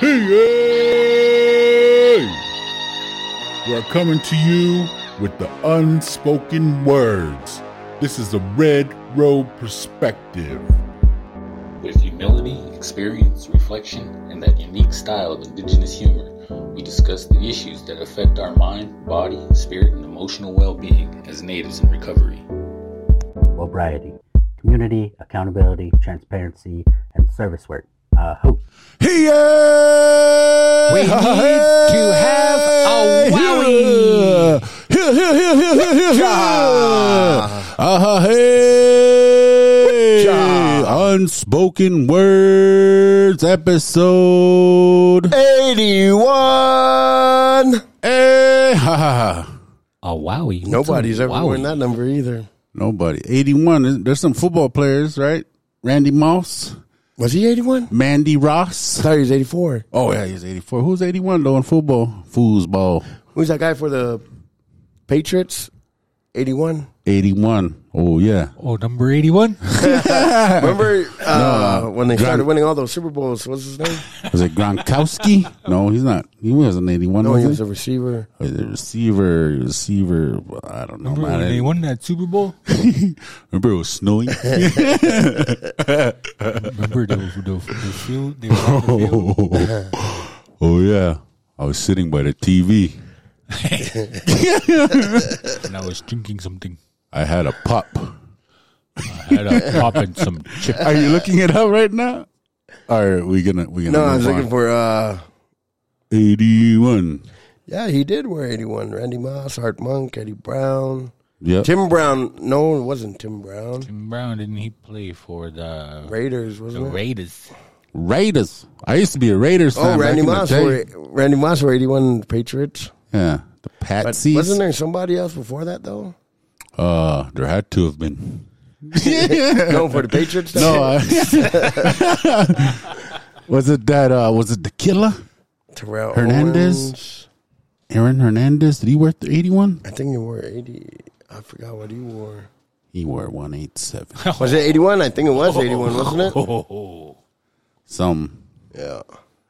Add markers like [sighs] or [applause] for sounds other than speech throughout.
Hey! We're coming to you with the unspoken words. This is a Red Road perspective. With humility, experience, reflection, and that unique style of indigenous humor, we discuss the issues that affect our mind, body, spirit, and emotional well being as natives in recovery. Sobriety, community, accountability, transparency, and service work. Uh, hope. Hey! We need to have a wowie. Here, here, here, here, here, here, here. Hey! Unspoken words episode. 81. Hey! Ha, ha, ha. Oh, wowie. What's Nobody's a ever wowie? won that number either. Nobody. 81. There's some football players, right? Randy Moss, Was he 81? Mandy I Ross. thought he was 84. Oh, yeah, he's 84. Who's 81 though in football? Foosball. Who's that guy for the Patriots? 81. 81. Oh, yeah. Oh, number 81? [laughs] Remember uh, when they started winning all those Super Bowls? What's his name? Was it Gronkowski? no, he's not. He wasn't 81. No, was he he? was a receiver. Or the receiver, receiver. I don't know. Remember man. when they won that Super Bowl? [laughs] Remember it was snowing? [laughs] Remember the, the, the field? They were on the field? oh, yeah. I was sitting by the TV. [laughs] And I was drinking something. I had a pop. I had a pop and some chip. Are you looking it up right now? Are we gonna we gonna No, I move was looking on? for, uh, 81. yeah, he did wear 81. Randy Moss, Art Monk, Eddie Brown. Yep. Tim Brown. No, it wasn't Tim Brown. Tim Brown, didn't he play for the, Raiders, wasn't it? Raiders? Raiders. I used to be a Raiders fan. Oh, back Randy in the Moss. day. Wore, Randy Moss wore 81 Patriots. Yeah. The But Patsies. wasn't there somebody else before that, though? Uh, there had to have been. [laughs] no, for the Patriots? No, I, [laughs] was it that? Uh, was it the killer, Terrell Hernandez? Owens. Aaron Hernandez? Did he wear the eighty-one? I think he wore 80. I forgot what he wore. He wore one eight seven. Was it 81? I think it was 81, wasn't it? Some. Yeah.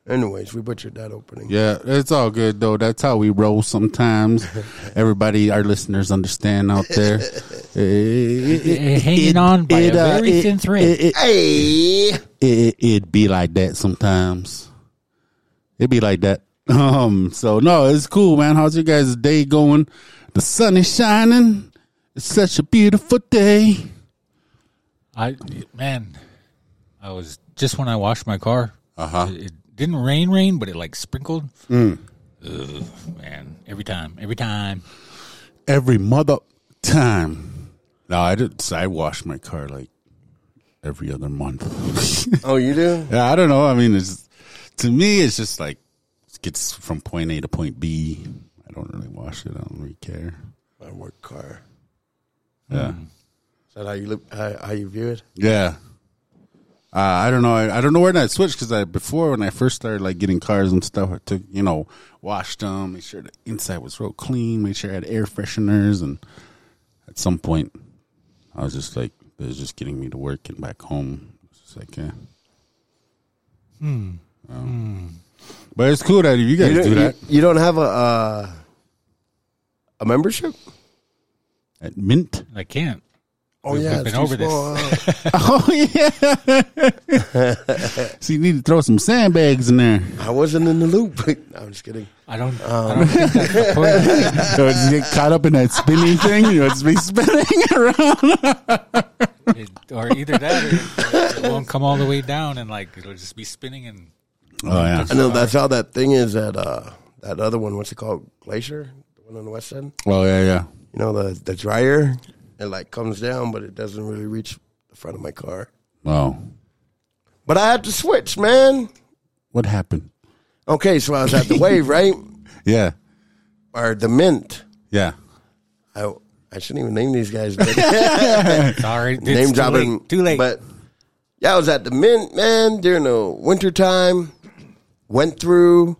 Anyways, we butchered that opening. Yeah, it's all good though. That's how we roll sometimes. [laughs] Everybody, our listeners, understand out there. [laughs] It- hanging on by a very it- thin thread. It, it, Hey! it, it'd be like that sometimes. It'd be like that. [laughs] Um. So no, it's cool, man. How's your guys' day going? The sun is shining. It's such a beautiful day. I man, I was just when I washed my car. Uh-huh. It, it didn't rain, rain, but it like sprinkled. Mm. Ugh, man, every time, every time. Every mother time. No, I did. I wash my car like every other month. [laughs] Oh, you do? Yeah, I don't know. I mean, it's to me, it's just like it gets from point A to point B. I don't really wash it. I don't really care. My work car. Yeah, Is that how you look? How, how you view it? yeah. Uh, I don't know. I, I don't know where that switched because I before when I first started like getting cars and stuff, I took you know washed them, made sure the inside was real clean, made sure I had air fresheners, and at some point, I was just like, it was just getting me to work and back home. It's just like, yeah. Um, But it's cool that you guys You, do that. you, you don't have a uh, a membership? At Mint. I can't. Oh We've yeah, been it's too over this. small, [laughs] huh? Oh yeah. [laughs] so you need to throw some sandbags in there. I wasn't in the loop. [laughs] no, I'm just kidding. I don't. Um, I don't think that's the. So just get caught up in that spinning thing. You know, just be spinning around. It, or either that, or it won't come all the way down, and like it'll just be spinning and Oh yeah. I know that's how that thing is at uh, that other one. What's it called? Glacier, the one on the west side. Oh yeah, yeah. You know the the dryer. It like comes down, but it doesn't really reach the front of my car. Wow. But I had to switch, man. What happened? Okay, so I was at the [laughs] wave, right? Yeah. Or the mint. Yeah. I I shouldn't even name these guys. But [laughs] sorry, [laughs] it's name too dropping. late. Too late. But yeah, I was at the mint, man, during the winter time. Went through,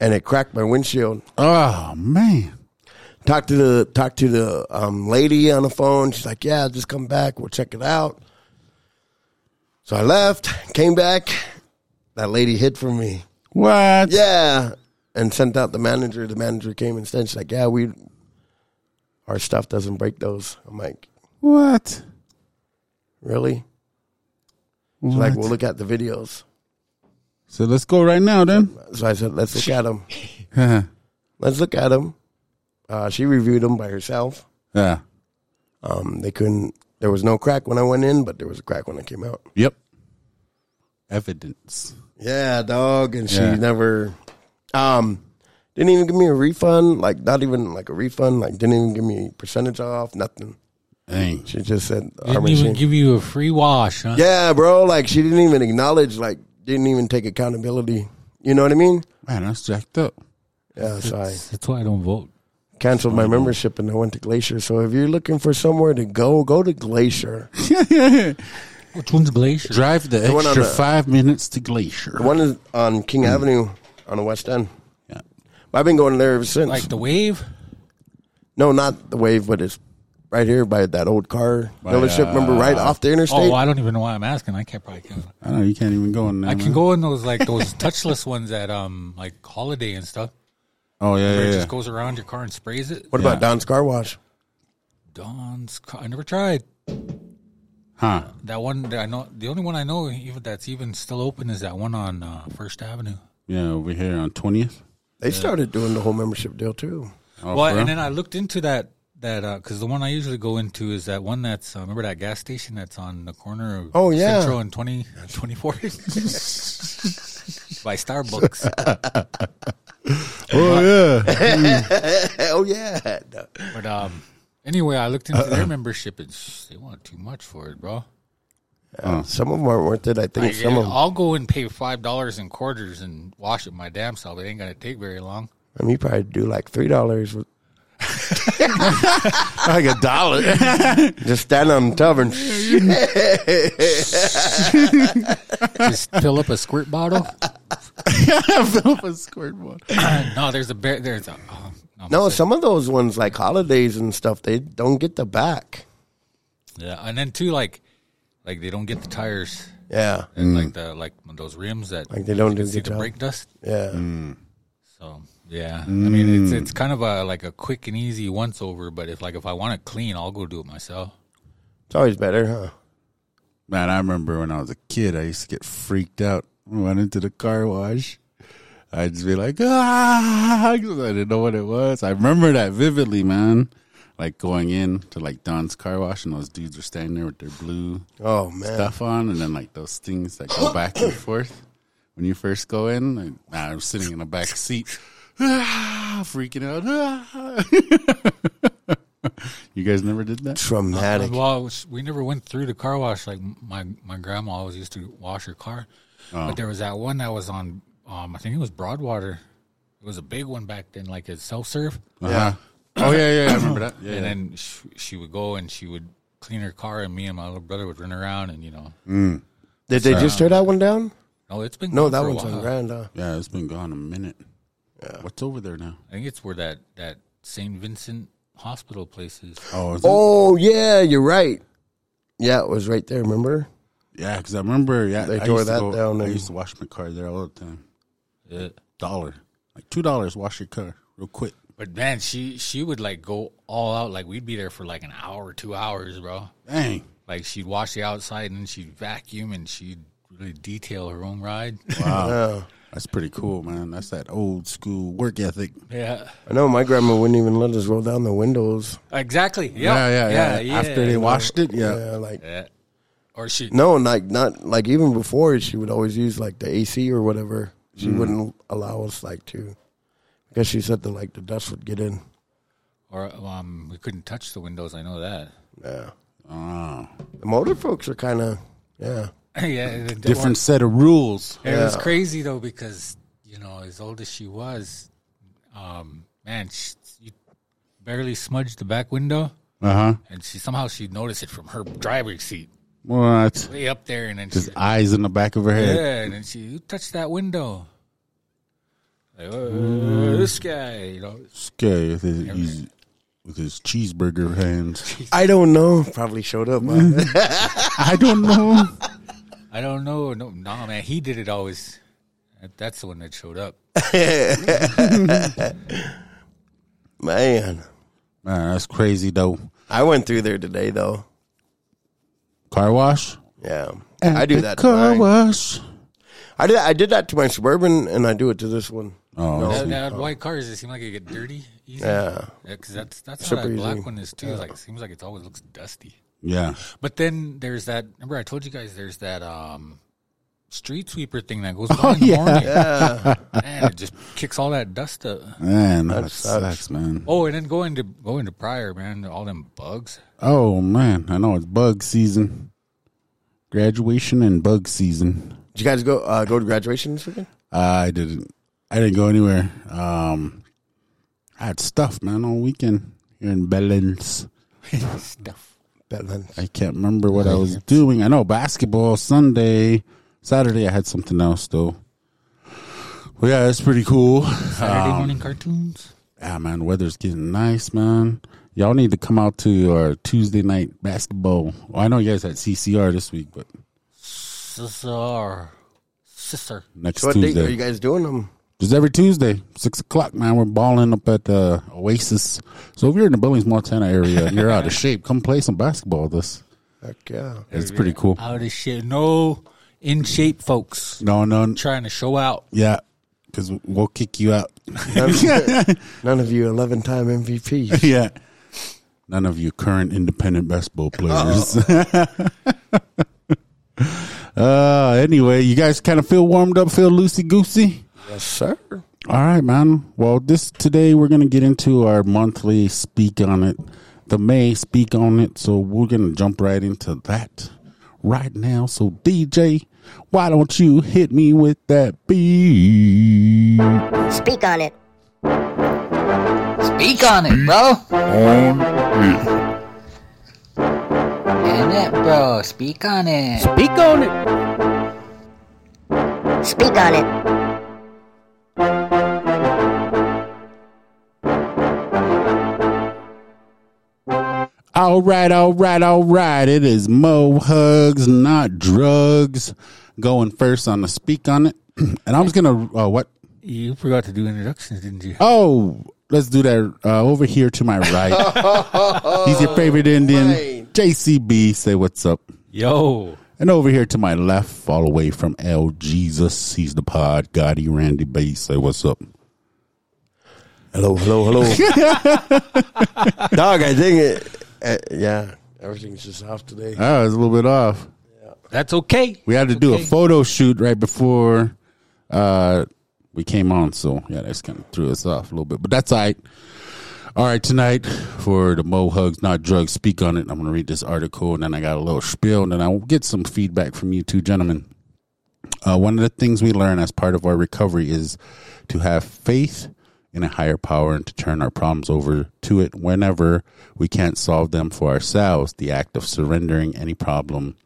and it cracked my windshield. Oh man. Talked to the talked to the um, lady on the phone. She's like, "Yeah, just come back. We'll check it out." So I left, came back, that lady hid from me. What? Yeah, and sent out the manager. The manager came and said, "She's like, yeah, we, our stuff doesn't break those." I'm like, What? really? She's like, we'll look at the videos. So let's go right now then. So I said, let's look at them. [laughs] Let's look at them. Uh, she reviewed them by herself. yeah. Um, they couldn't. There was no crack when I went in, but there was a crack when I came out. Yep. Evidence. Yeah, dog, and she Yeah. never um didn't even give me a refund, like not even like a refund, like didn't even give me percentage off, nothing. Dang. She just said our Didn't even machine. give you a free wash, huh? Yeah, bro, like she didn't even acknowledge, like didn't even take accountability. You know what I mean? Man, that's jacked up. Yeah, so I That's why I don't vote. Canceled my membership and I went to Glacier. So if you're looking for somewhere to go, go to Glacier. [laughs] Which one's Glacier? Drive the one on extra the- five minutes to Glacier. The one is on King Avenue on the West End. Yeah. I've been going there ever since. Like the wave? no, not the wave, but it's right here by that old car dealership. Remember, right off the interstate. Oh, I don't even know why I'm asking. I can't probably can't. I know you can't even go in there. I can man. go in those like those touchless ones at um like holiday and stuff. Oh yeah, yeah, it yeah. just goes around your car and sprays it. what Yeah. about Don's Car Wash? Don's car. I never tried Huh? that one. that I know the only one I know even that's even still open is that one on uh, First Avenue. Yeah, over here on twentieth. They started doing the whole membership deal too. Oh, well, and then I looked into that that because the one I usually go into is that one that's uh, remember that gas station that's on the corner of Oh, yeah. Central and 20, [laughs] 24th [laughs] by Starbucks. [laughs] oh yeah. oh yeah, But um, anyway, I looked into their membership and sh- they want too much for it, bro. some of them aren't worth it. I think Like, some of them. I'll go and pay five dollars in quarters and wash it my damn self. It ain't gonna take very long. I mean, you probably do like three dollars. Like a dollar. [laughs] Just stand on the tub and Just fill up a squirt bottle. [laughs] Fill up a squirt bottle. no, there's a bear. There's a. Oh, no, no. Some of those ones, like holidays and stuff, they don't get the back. Yeah, and then too, like, like they don't get the tires Yeah, and like mm. the like those rims that like they don't you do see the the brake dust. Yeah, mm. So yeah, I mean it's it's kind of a like a quick and easy once over. But if like if I want it clean, I'll go do it myself. it's always better, huh? Man, I remember when I was a kid, I used to get freaked out. when I went into the car wash. I'd just be like, ah, 'cause [laughs] I didn't know what it was. I remember that vividly, man. Like going in to like Don's car wash, and those dudes were standing there with their blue Oh man, stuff on, and then like those things that go back and forth when you first go in. Like, man, I was sitting in the back seat, ah, [sighs] freaking out. ah. [laughs] you guys never did that? traumatic. Well, was- we never went through the car wash. Like my my grandma always used to wash her car, but there was that one that was on. Um, I think it was Broadwater. It was a big one back then, like a self serve. Uh-huh. Oh yeah, yeah, I [coughs] remember that. Yeah, and yeah. then she, she would go and she would clean her car, and me and my little brother would run around, and you know, Did they just tear that one down? no, it's been No, gone that for one's on while. Grand. Huh? yeah, it's been gone a minute. What's over there now? I think it's where that that Saint Vincent Hospital place is. Oh, is it? Oh yeah, you're right. Yeah, it was right there. Remember? yeah, because I remember. Yeah, They I tore used to that go- down I and- used to wash my car there all the time. Yeah. Dollar, like two dollars, wash your car real quick. But man, she she would like go all out. Like we'd be there for like an hour, two hours, bro. Dang. Like she'd wash the outside and then she'd vacuum and she'd really detail her own ride. Wow. [laughs] Yeah. That's pretty cool, man. That's that old school work ethic. yeah, I know my grandma wouldn't even let us roll down the windows. exactly. Yep. Yeah, yeah, yeah. yeah. After they washed it, yeah. Yeah, like Yeah. Or she. no, like not like even before she would always use like the AC or whatever. She wouldn't allow us like to because she said that like the dust would get in. Or um, we couldn't touch the windows. I know that. Yeah, Oh, the motor folks are kind of yeah. [laughs] yeah. the- different set of rules. It was crazy though because you know as old as she was, um, man, she, you barely smudged the back window, Uh huh. and she somehow she noticed it from her driver's seat What? way up there, and then Just she, eyes in the back of her head. yeah, and then she you touched that window. Like, uh, this guy, you know, Scary with his, he's- with his cheeseburger hands. I don't know. Probably showed up. [laughs] I don't know. [laughs] I don't know, no, no, man, he did it always. That's the one that showed up. [laughs] Man, Man, that's crazy though. I went through there today though. Car wash. Yeah, I do that. to Car mine. wash. I did. I did that to my suburban, and I do it to this one. Oh, No. That, that white cars, it seem like it get dirty easy. Yeah. because that's that's how Super that easy. black one is too. Like, it seems like it always looks dusty. Yeah. But then there's that. Remember, I told you guys there's that um street sweeper thing that goes [laughs] by in the yeah. morning. Man, it just kicks all that dust up. Man, that, sucks. sucks, man. Oh, and then going to going to Pryor, man, all them bugs. Oh man, I know it's bug season. Graduation and bug season. Did you guys go uh, go to graduation this weekend? I didn't. I didn't go anywhere. Um, I had stuff, man, all weekend here in Billings. [laughs] Stuff. Bedlands. I can't remember what I was doing. I know basketball Sunday, Saturday. I had something else though. Well, yeah, it's pretty cool. Saturday um, morning cartoons. Yeah, man, weather's getting nice, man. Y'all need to come out to our Tuesday night basketball. Well, I know you guys had CCR this week, but Sister, sister. next So what date Tuesday. are you guys doing them? Just every Tuesday, six o'clock, man. We're balling up at the Oasis. So if you're in the Billings, Montana area and you're out of shape, come play some basketball with us. Heck yeah. It's pretty cool. Out of shit. No in shape folks No, no, trying to show out. yeah, because we'll kick you out. None, [laughs] none of you 11 time MVPs. [laughs] yeah. None of you current independent basketball players. [laughs] uh, anyway, you guys kind of feel warmed up, feel loosey goosey. Yes, sir. All right, man. Well, this today we're gonna get into our monthly speak on it, the May speak on it. So we're gonna jump right into that right now. So DJ, why don't you hit me with that beat? Speak on it. Speak on it, bro. And it, bro. Speak on it. Speak on it. Speak on it. All right, all right, all right. It is Mo Hugs, not drugs. Going first on the speak on it, [clears throat] and I'm just gonna uh, what? You forgot to do introductions, didn't you? Oh, let's do that uh, over here to my right. [laughs] He's your favorite Indian, Right. JCB. Say what's up. Yo. And over here to my left, all the way from L Jesus, he's the pod, Gotti Randy Bass. Say what's up. Hello, hello, hello. [laughs] Dog, I think it. Uh, yeah, everything's just off today. Oh, it's a little bit off. That's okay. We had to That's do okay. a photo shoot right before uh, we came on, so yeah, that's kind of threw us off a little bit, but that's all right. All right, tonight for the Mo Hugs Not Drugs Speak on it. I'm going to read this article, and then I got a little spiel, and then I will get some feedback from you two gentlemen. Uh, one of the things we learn as part of our recovery is to have faith in a higher power and to turn our problems over to it whenever we can't solve them for ourselves. The act of surrendering any problem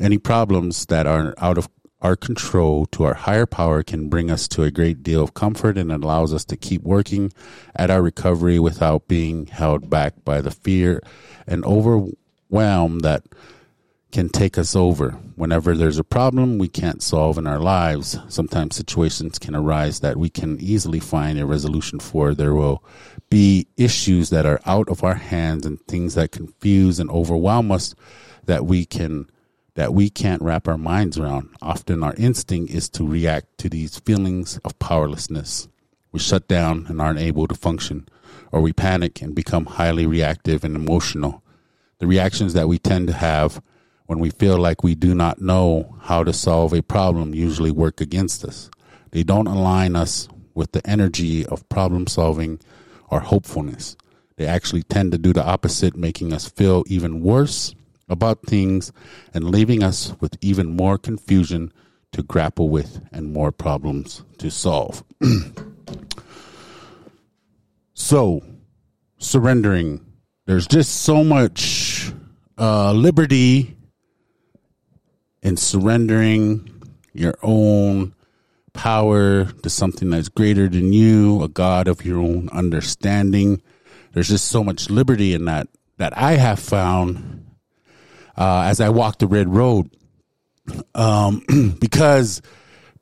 any problems that are out of our control to our higher power can bring us to a great deal of comfort and allows us to keep working at our recovery without being held back by the fear and overwhelm that can take us over. Whenever there's a problem we can't solve in our lives, sometimes situations can arise that we can easily find a resolution for. There will be issues that are out of our hands and things that confuse and overwhelm us that we can that we can't wrap our minds around. Often our instinct is to react to these feelings of powerlessness. We shut down and aren't able to function, or we panic and become highly reactive and emotional. The reactions that we tend to have when we feel like we do not know how to solve a problem usually work against us. They don't align us with the energy of problem solving or hopefulness. They actually tend to do the opposite, making us feel even worse about things and leaving us with even more confusion to grapple with and more problems to solve. [clears throat] so, surrendering. There's just so much uh, liberty in surrendering your own power to something that's greater than you, a God of your own understanding. There's just so much liberty in that that I have found uh, as I walk the red road, um, [clears throat] because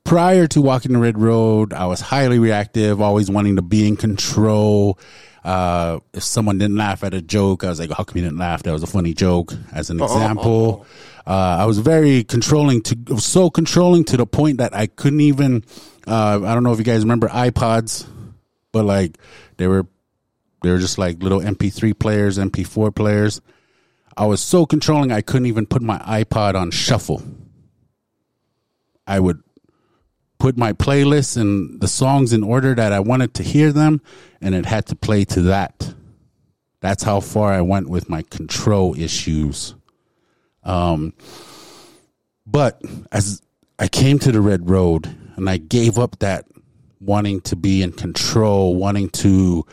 prior to walking the red road, I was highly reactive, always wanting to be in control. Uh, if someone didn't laugh at a joke, I was like, "How come you didn't laugh? That was a funny joke." As an example, uh, I was very controlling to so controlling to the point that I couldn't even. Uh, I don't know if you guys remember iPods, but like they were they were just like little MP3 players, MP4 players. I was so controlling I couldn't even put my iPod on shuffle. I would put my playlist and the songs in order that I wanted to hear them, and it had to play to that. That's how far I went with my control issues. Um, but as I came to the red road and I gave up that wanting to be in control, wanting to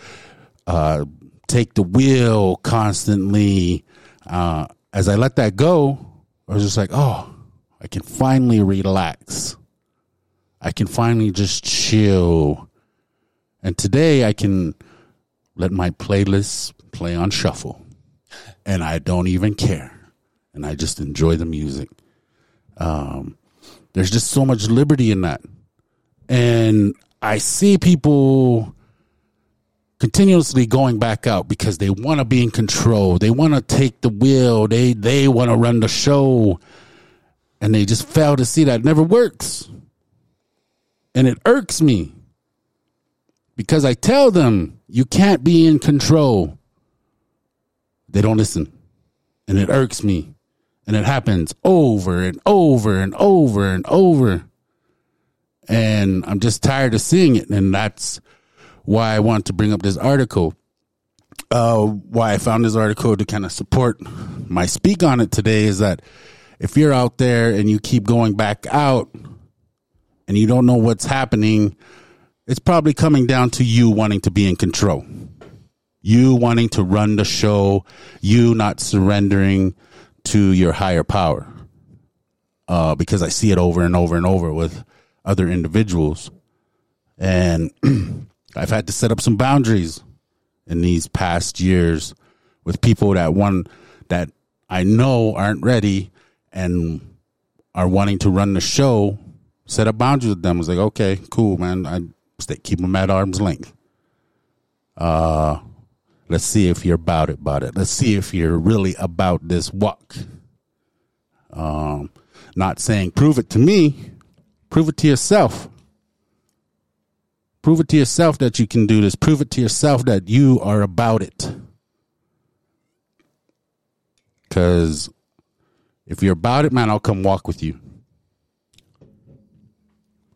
uh, take the wheel constantly, uh, as I let that go, I was just like, oh, I can finally relax. I can finally just chill. And today I can let my playlist play on shuffle. And I don't even care. And I just enjoy the music. Um, there's just so much liberty in that. And I see people continuously going back out because they want to be in control. They want to take the wheel. They they want to run the show. And they just fail to see that it never works. And it irks me because I tell them you can't be in control. They don't listen. And it irks me. And it happens over and over and over and over. And I'm just tired of seeing it. And that's why I want to bring up this article. Uh, why I found this article to kind of support my speak on it today is that if you're out there and you keep going back out and you don't know what's happening, it's probably coming down to you wanting to be in control. You wanting to run the show, you not surrendering to your higher power. Uh, because I see it over and over and over with other individuals. And [clears throat] I've had to set up some boundaries in these past years with people that one that I know aren't ready and are wanting to run the show. Set up boundaries with them. Was like, okay, cool, man. I stay keep them at arm's length. Uh, let's see if you're about it, about it. Let's see if you're really about this walk. Um, not saying prove it to me, prove it to yourself. Prove it to yourself that you can do this. Prove it to yourself that you are about it. Because if you're about it, man, I'll come walk with you.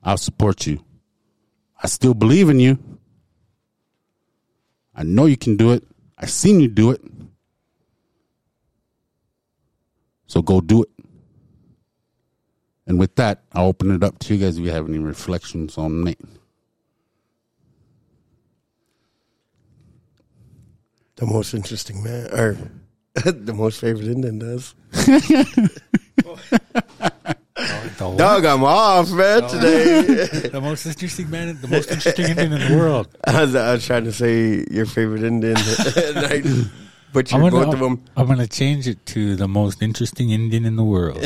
I'll support you. I still believe in you. I know you can do it. I've seen you do it. So go do it. And with that, I'll open it up to you guys if you have any reflections on it. The most interesting man, or [laughs] the most favorite Indian does. [laughs] The, Dog, I'm off, man, today. [laughs] the most interesting man, the most interesting Indian in the world. [laughs] I, was, I was trying to say your favorite Indian, [laughs] and I butchered I'm gonna, both of them. I'm gonna change it to the most interesting Indian in the world.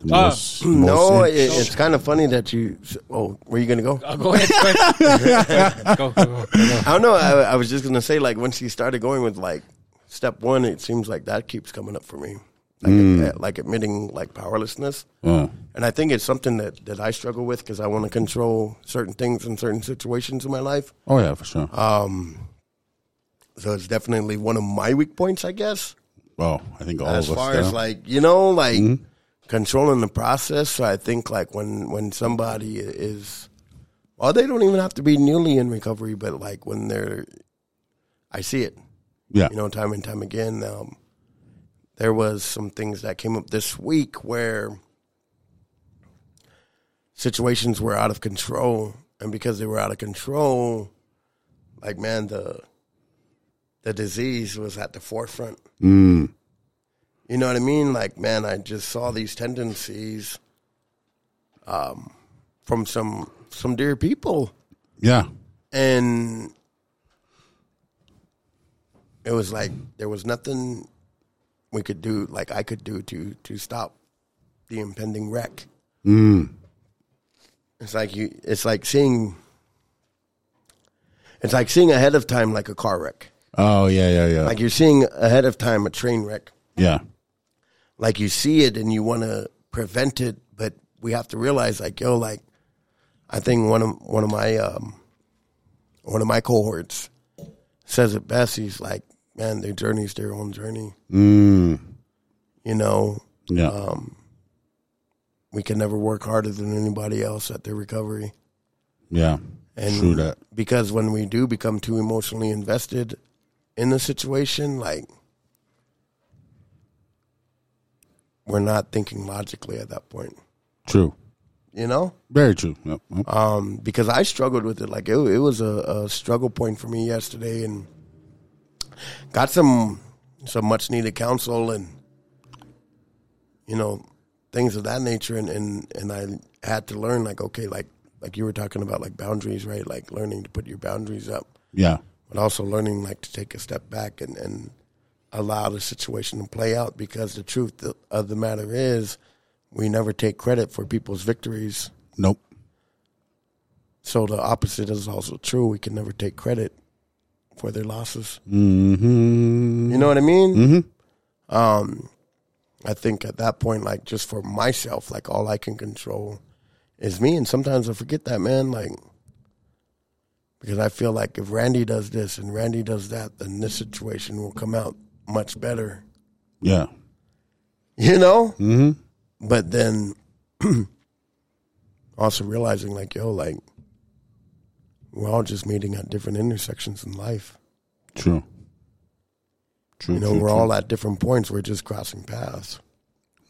The Ah. most- No, it, it's kind of funny that you. Oh, where you gonna go? Oh, go ahead. Go, ahead. go, go, go, go. I don't know. I, I was just gonna say, like, once you started going with like step one, it seems like that keeps coming up for me, like, ad- mm. like admitting like powerlessness. Oh, And I think it's something that, that I struggle with because I want to control certain things in certain situations in my life. oh yeah, for sure. Um, so it's definitely one of my weak points, I guess. Well, I think all as of us. far as like you know, like mm-hmm. controlling the process. So I think like when when somebody is, well, they don't even have to be newly in recovery, but like when they're, I see it, yeah, you know, time and time again. Um, there was some things that came up this week where situations were out of control, and because they were out of control, like man, the the disease was at the forefront. mm, You know what I mean? Like, man, I just saw these tendencies um, from some some dear people, yeah, and it was like there was nothing we could do, like I could do to to stop the impending wreck. mm, It's like you. It's like seeing. It's like seeing ahead of time, like a car wreck. Oh yeah, yeah, yeah, Like you're seeing ahead of time a train wreck. yeah. Like you see it and you want to prevent it, but we have to realize, like, yo, like, I think one of one of my um, one of my cohorts says it best. He's like, man, their journey is their own journey. Mm, You know, yeah, um, we can never work harder than anybody else at their recovery. yeah. And True that. because when we do become too emotionally invested in the situation, like we're not thinking logically at that point. True. You know, Very true. Yep. yep. um, because I struggled with it. Like it, it was a, a struggle point for me yesterday, and got some some much needed counsel and you know things of that nature. And, and and I had to learn like okay, like like you were talking about like boundaries, right? Like learning to put your boundaries up. yeah. but also learning like to take a step back and, and allow the situation to play out because the truth of the matter is we never take credit for people's victories Nope. so the opposite is also true we can never take credit for their losses Mm-hmm. you know what i mean Mm-hmm. um i think at that point like just for myself like all i can control is me and sometimes i forget that man like because i feel like if randy does this and randy does that then this situation will come out much better Yeah. you know Mm-hmm. but then [clears throat] also realizing like yo like we're all just meeting at different intersections in life True. True. you know true, we're true. all at different points we're just crossing paths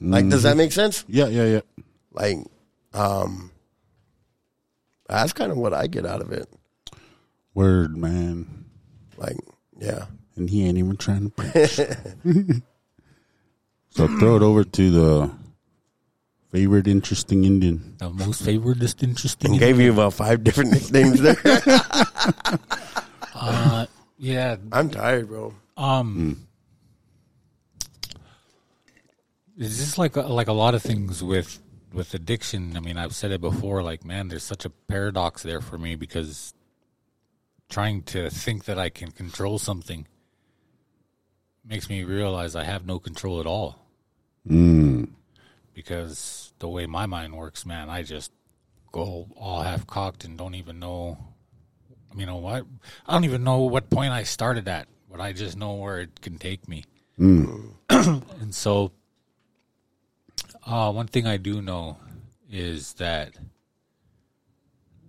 like does that make sense Yeah, yeah, yeah. like um that's kind of what i get out of it Word, man. like yeah And he ain't even trying to preach. [laughs] so throw it over to the favorite interesting Indian. The most favored, just interesting. and gave you about five different nicknames there [laughs] Uh, yeah. i'm tired bro Um, it's just like like a lot of things with with addiction. I mean, I've said it before. Like, man, there's such a paradox there for me because trying to think that I can control something makes me realize I have no control at all. Mm. Because the way my mind works, man, I just go all half cocked and don't even know. You know what? I don't even know what point I started at, but I just know where it can take me. [clears throat] and so, uh, one thing I do know is that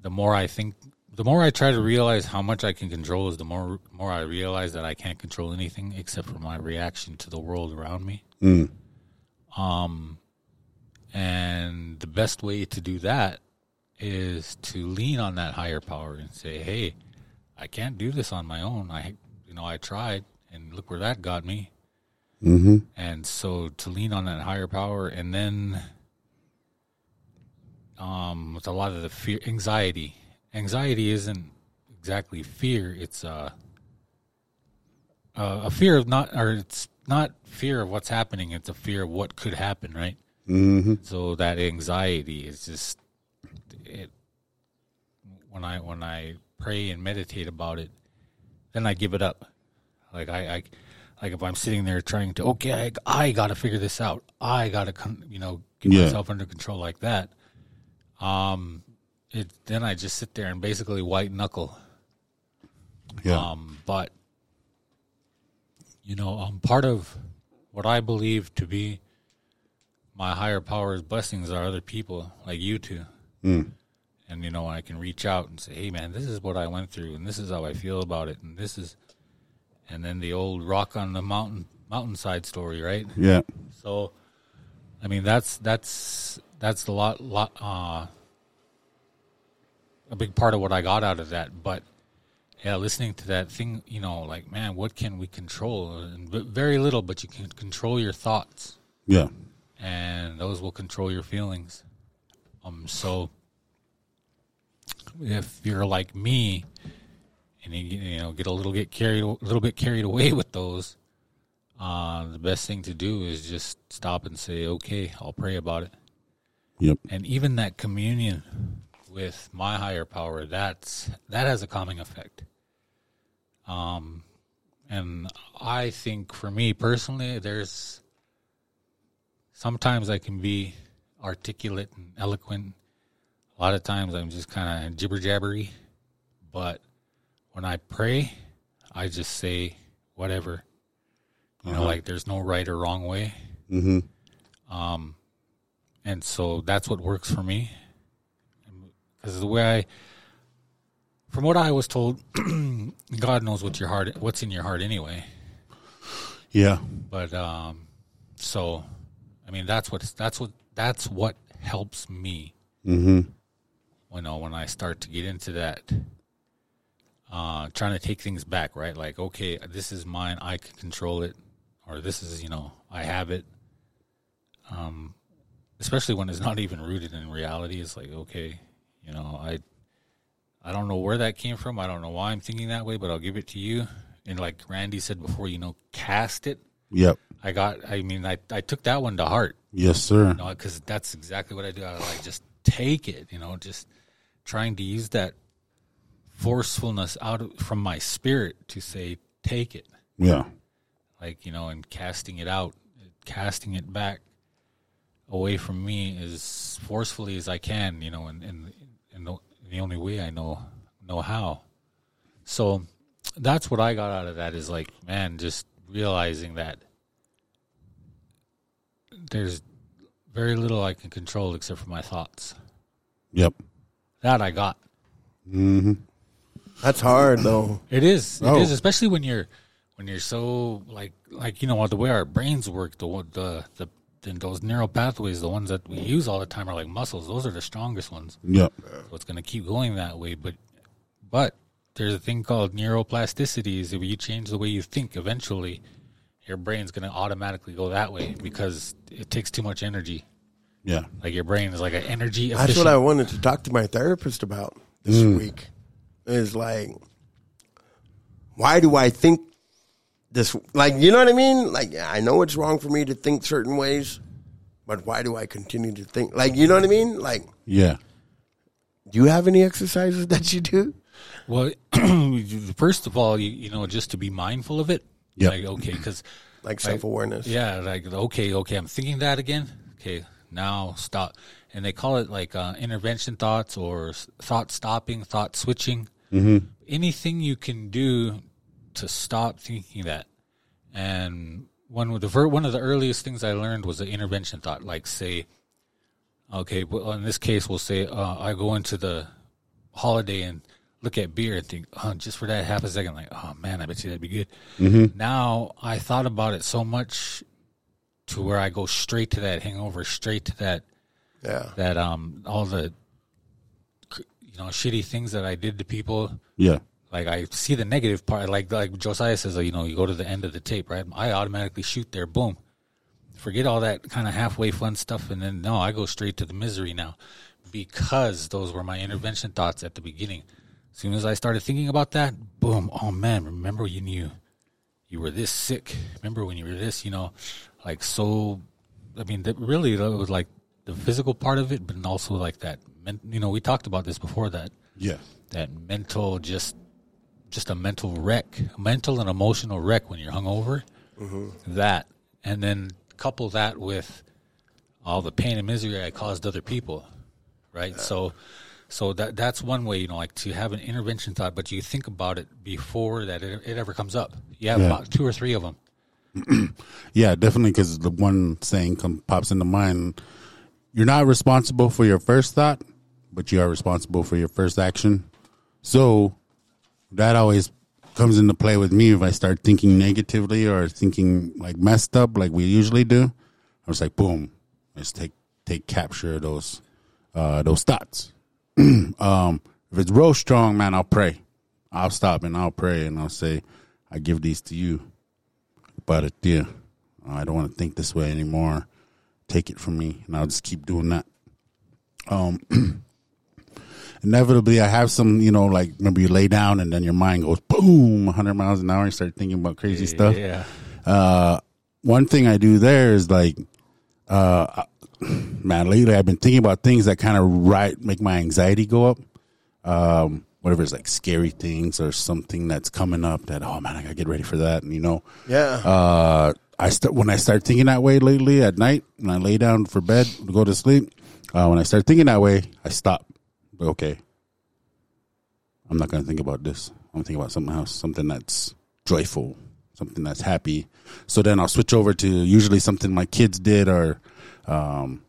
the more I think, the more I try to realize how much I can control, is the more more I realize that I can't control anything except for my reaction to the world around me. Mm. Um, and the best way to do that is to lean on that higher power and say, "Hey, I can't do this on my own. I, you know, I tried, and look where that got me." Mm-hmm. And so to lean on that higher power, and then, um, with a lot of the fear, anxiety. Anxiety isn't exactly fear; it's uh, uh, a fear of not, or it's not fear of what's happening. It's a fear of what could happen, right? Mm-hmm. So that anxiety is just it. When I when I pray and meditate about it, then I give it up. Like I, I like if I'm sitting there trying to okay, I, I got to figure this out. I got to you know get Yeah. myself under control like that. Um, it then I just sit there and basically white knuckle. Yeah. Um, but you know, um, part of what I believe to be my higher powers blessings are other people like you two. Mm. And you know, I can reach out and say, "Hey, man, this is what I went through, and this is how I feel about it, and this is," and then the old rock on the mountain mountainside story, right? yeah. So, I mean, that's that's that's a lot, lot, uh, a big part of what I got out of that. But yeah, listening to that thing, you know, like man, what can we control? And very little, but you can control your thoughts, Yeah. And those will control your feelings. Um, so if you're like me, and you you know get a little get carried a little bit carried away [laughs] with those, uh, the best thing to do is just stop and say, "Okay, I'll pray about it." Yep. And even that communion with my higher power, that's that has a calming effect. Um, and I think for me personally, there's sometimes I can be articulate and eloquent. A lot of times I'm just kind of jibber jabbery, but when I pray, I just say whatever. You know, like there's no right or wrong way. Mm-hmm. Um, and so that's what works for me. Because the way I, from what I was told, [clears throat] God knows what your heart, what's in your heart anyway. Yeah. But um, so, I mean, that's what that's what that's what helps me. Mm-hmm. You know, when I start to get into that, uh, trying to take things back, right? Like, okay, this is mine, I can control it, or this is, you know, I have it. Um, especially when it's [laughs] not even rooted in reality. It's like, okay, you know, I, I don't know where that came from. I don't know why I'm thinking that way, but I'll give it to you. And like Randy said before, you know, cast it. Yep. I got. I mean, I I took that one to heart. Yes, sir. You know, because that's exactly what I do. I like just take it. You know, just trying to use that forcefulness out of, from my spirit to say, take it. Yeah. Like you know, and casting it out, casting it back away from me as forcefully as I can. You know, and and, and the, the only way I know know how. So that's what I got out of that is like, man, just realizing that there's very little I can control except for my thoughts. Yep. That I got. Mm-hmm. That's hard though. It is. It is, Oh. especially when you're when you're so like like you know what the way our brains work. The the the then those neural pathways, the ones that we use all the time, are like muscles. Those are the strongest ones. Yep. So it's going to keep going that way. But but there's a thing called neuroplasticity. Is if you change the way you think, eventually your brain's going to automatically go that way because it takes too much energy. Yeah. Like your brain is like an energy. That's what I wanted to talk to my therapist about this mm. week. Is like, why do I think this? Like, you know what I mean? Like, I know it's wrong for me to think certain ways, but why do I continue to think? Like, you know what I mean? Like, Yeah. do you have any exercises [laughs] that you do? Well, [clears throat] first of all, you, you know, just to be mindful of it. Yep. Like, okay, because [clears throat] Like self awareness? yeah, like okay, okay, I'm thinking that again. Okay, now stop. And they call it like uh, intervention thoughts or thought stopping, thought switching. Mm-hmm. Anything you can do to stop thinking that. And one of the ver- one of the earliest things I learned was the intervention thought. Like say, okay, well, in this case, we'll say uh, I go into the holiday and look at beer and think, oh, just for that half a second, like, oh man, I bet you that'd be good. Now I thought about it so much to where I go straight to that hangover, straight to that Yeah. that um all the you know shitty things that I did to people. Yeah. Like I see the negative part, like like Josiah says, you know, you go to the end of the tape, right? I automatically shoot there, boom. Forget all that kind of halfway fun stuff, and then no, I go straight to the misery now, because those were my intervention thoughts at the beginning. As soon as I started thinking about that, boom! Oh man, remember when you you were this sick? Remember when you were this? You know, like so. I mean, that really that was like the physical part of it, but also like that. You know, we talked about this before that Yeah. that mental just just a mental wreck, a mental and emotional wreck when you're hungover. Mm-hmm. That, and then couple that with all the pain and misery I caused other people, right? So, so that that's one way, you know, like to have an intervention thought, but you think about it before that it, it ever comes up. You have Yeah. about two or three of them. [clears throat] Yeah, definitely. Because the one saying come, pops into mind: you're not responsible for your first thought, but you are responsible for your first action. So that always comes into play with me if I start thinking negatively or thinking like messed up, like we usually do. I was like, boom, let's take take capture of those uh, those thoughts. [clears throat] um, if it's real strong, man, I'll pray. I'll stop and I'll pray and I'll say, I give these to you But it, dear. I don't want to think this way anymore. Take it from me, and I'll just keep doing that. Um, [clears throat] inevitably, I have some, you know, like maybe you lay down and then your mind goes boom, 100 miles an hour. You start thinking about crazy stuff. Yeah, Uh, one thing I do there is like, uh, man, lately I've been thinking about things that kind of right make my anxiety go up. Um, whatever it's like scary things or something that's coming up that oh man, I gotta get ready for that. And you know, Yeah. uh, I start when I start thinking that way lately at night when I lay down for bed to go to sleep. Uh, when I start thinking that way, I stop. Okay, I'm not gonna think about this. I'm thinking about something else, something that's joyful, something that's happy. So then I'll switch over to usually something my kids did or, um,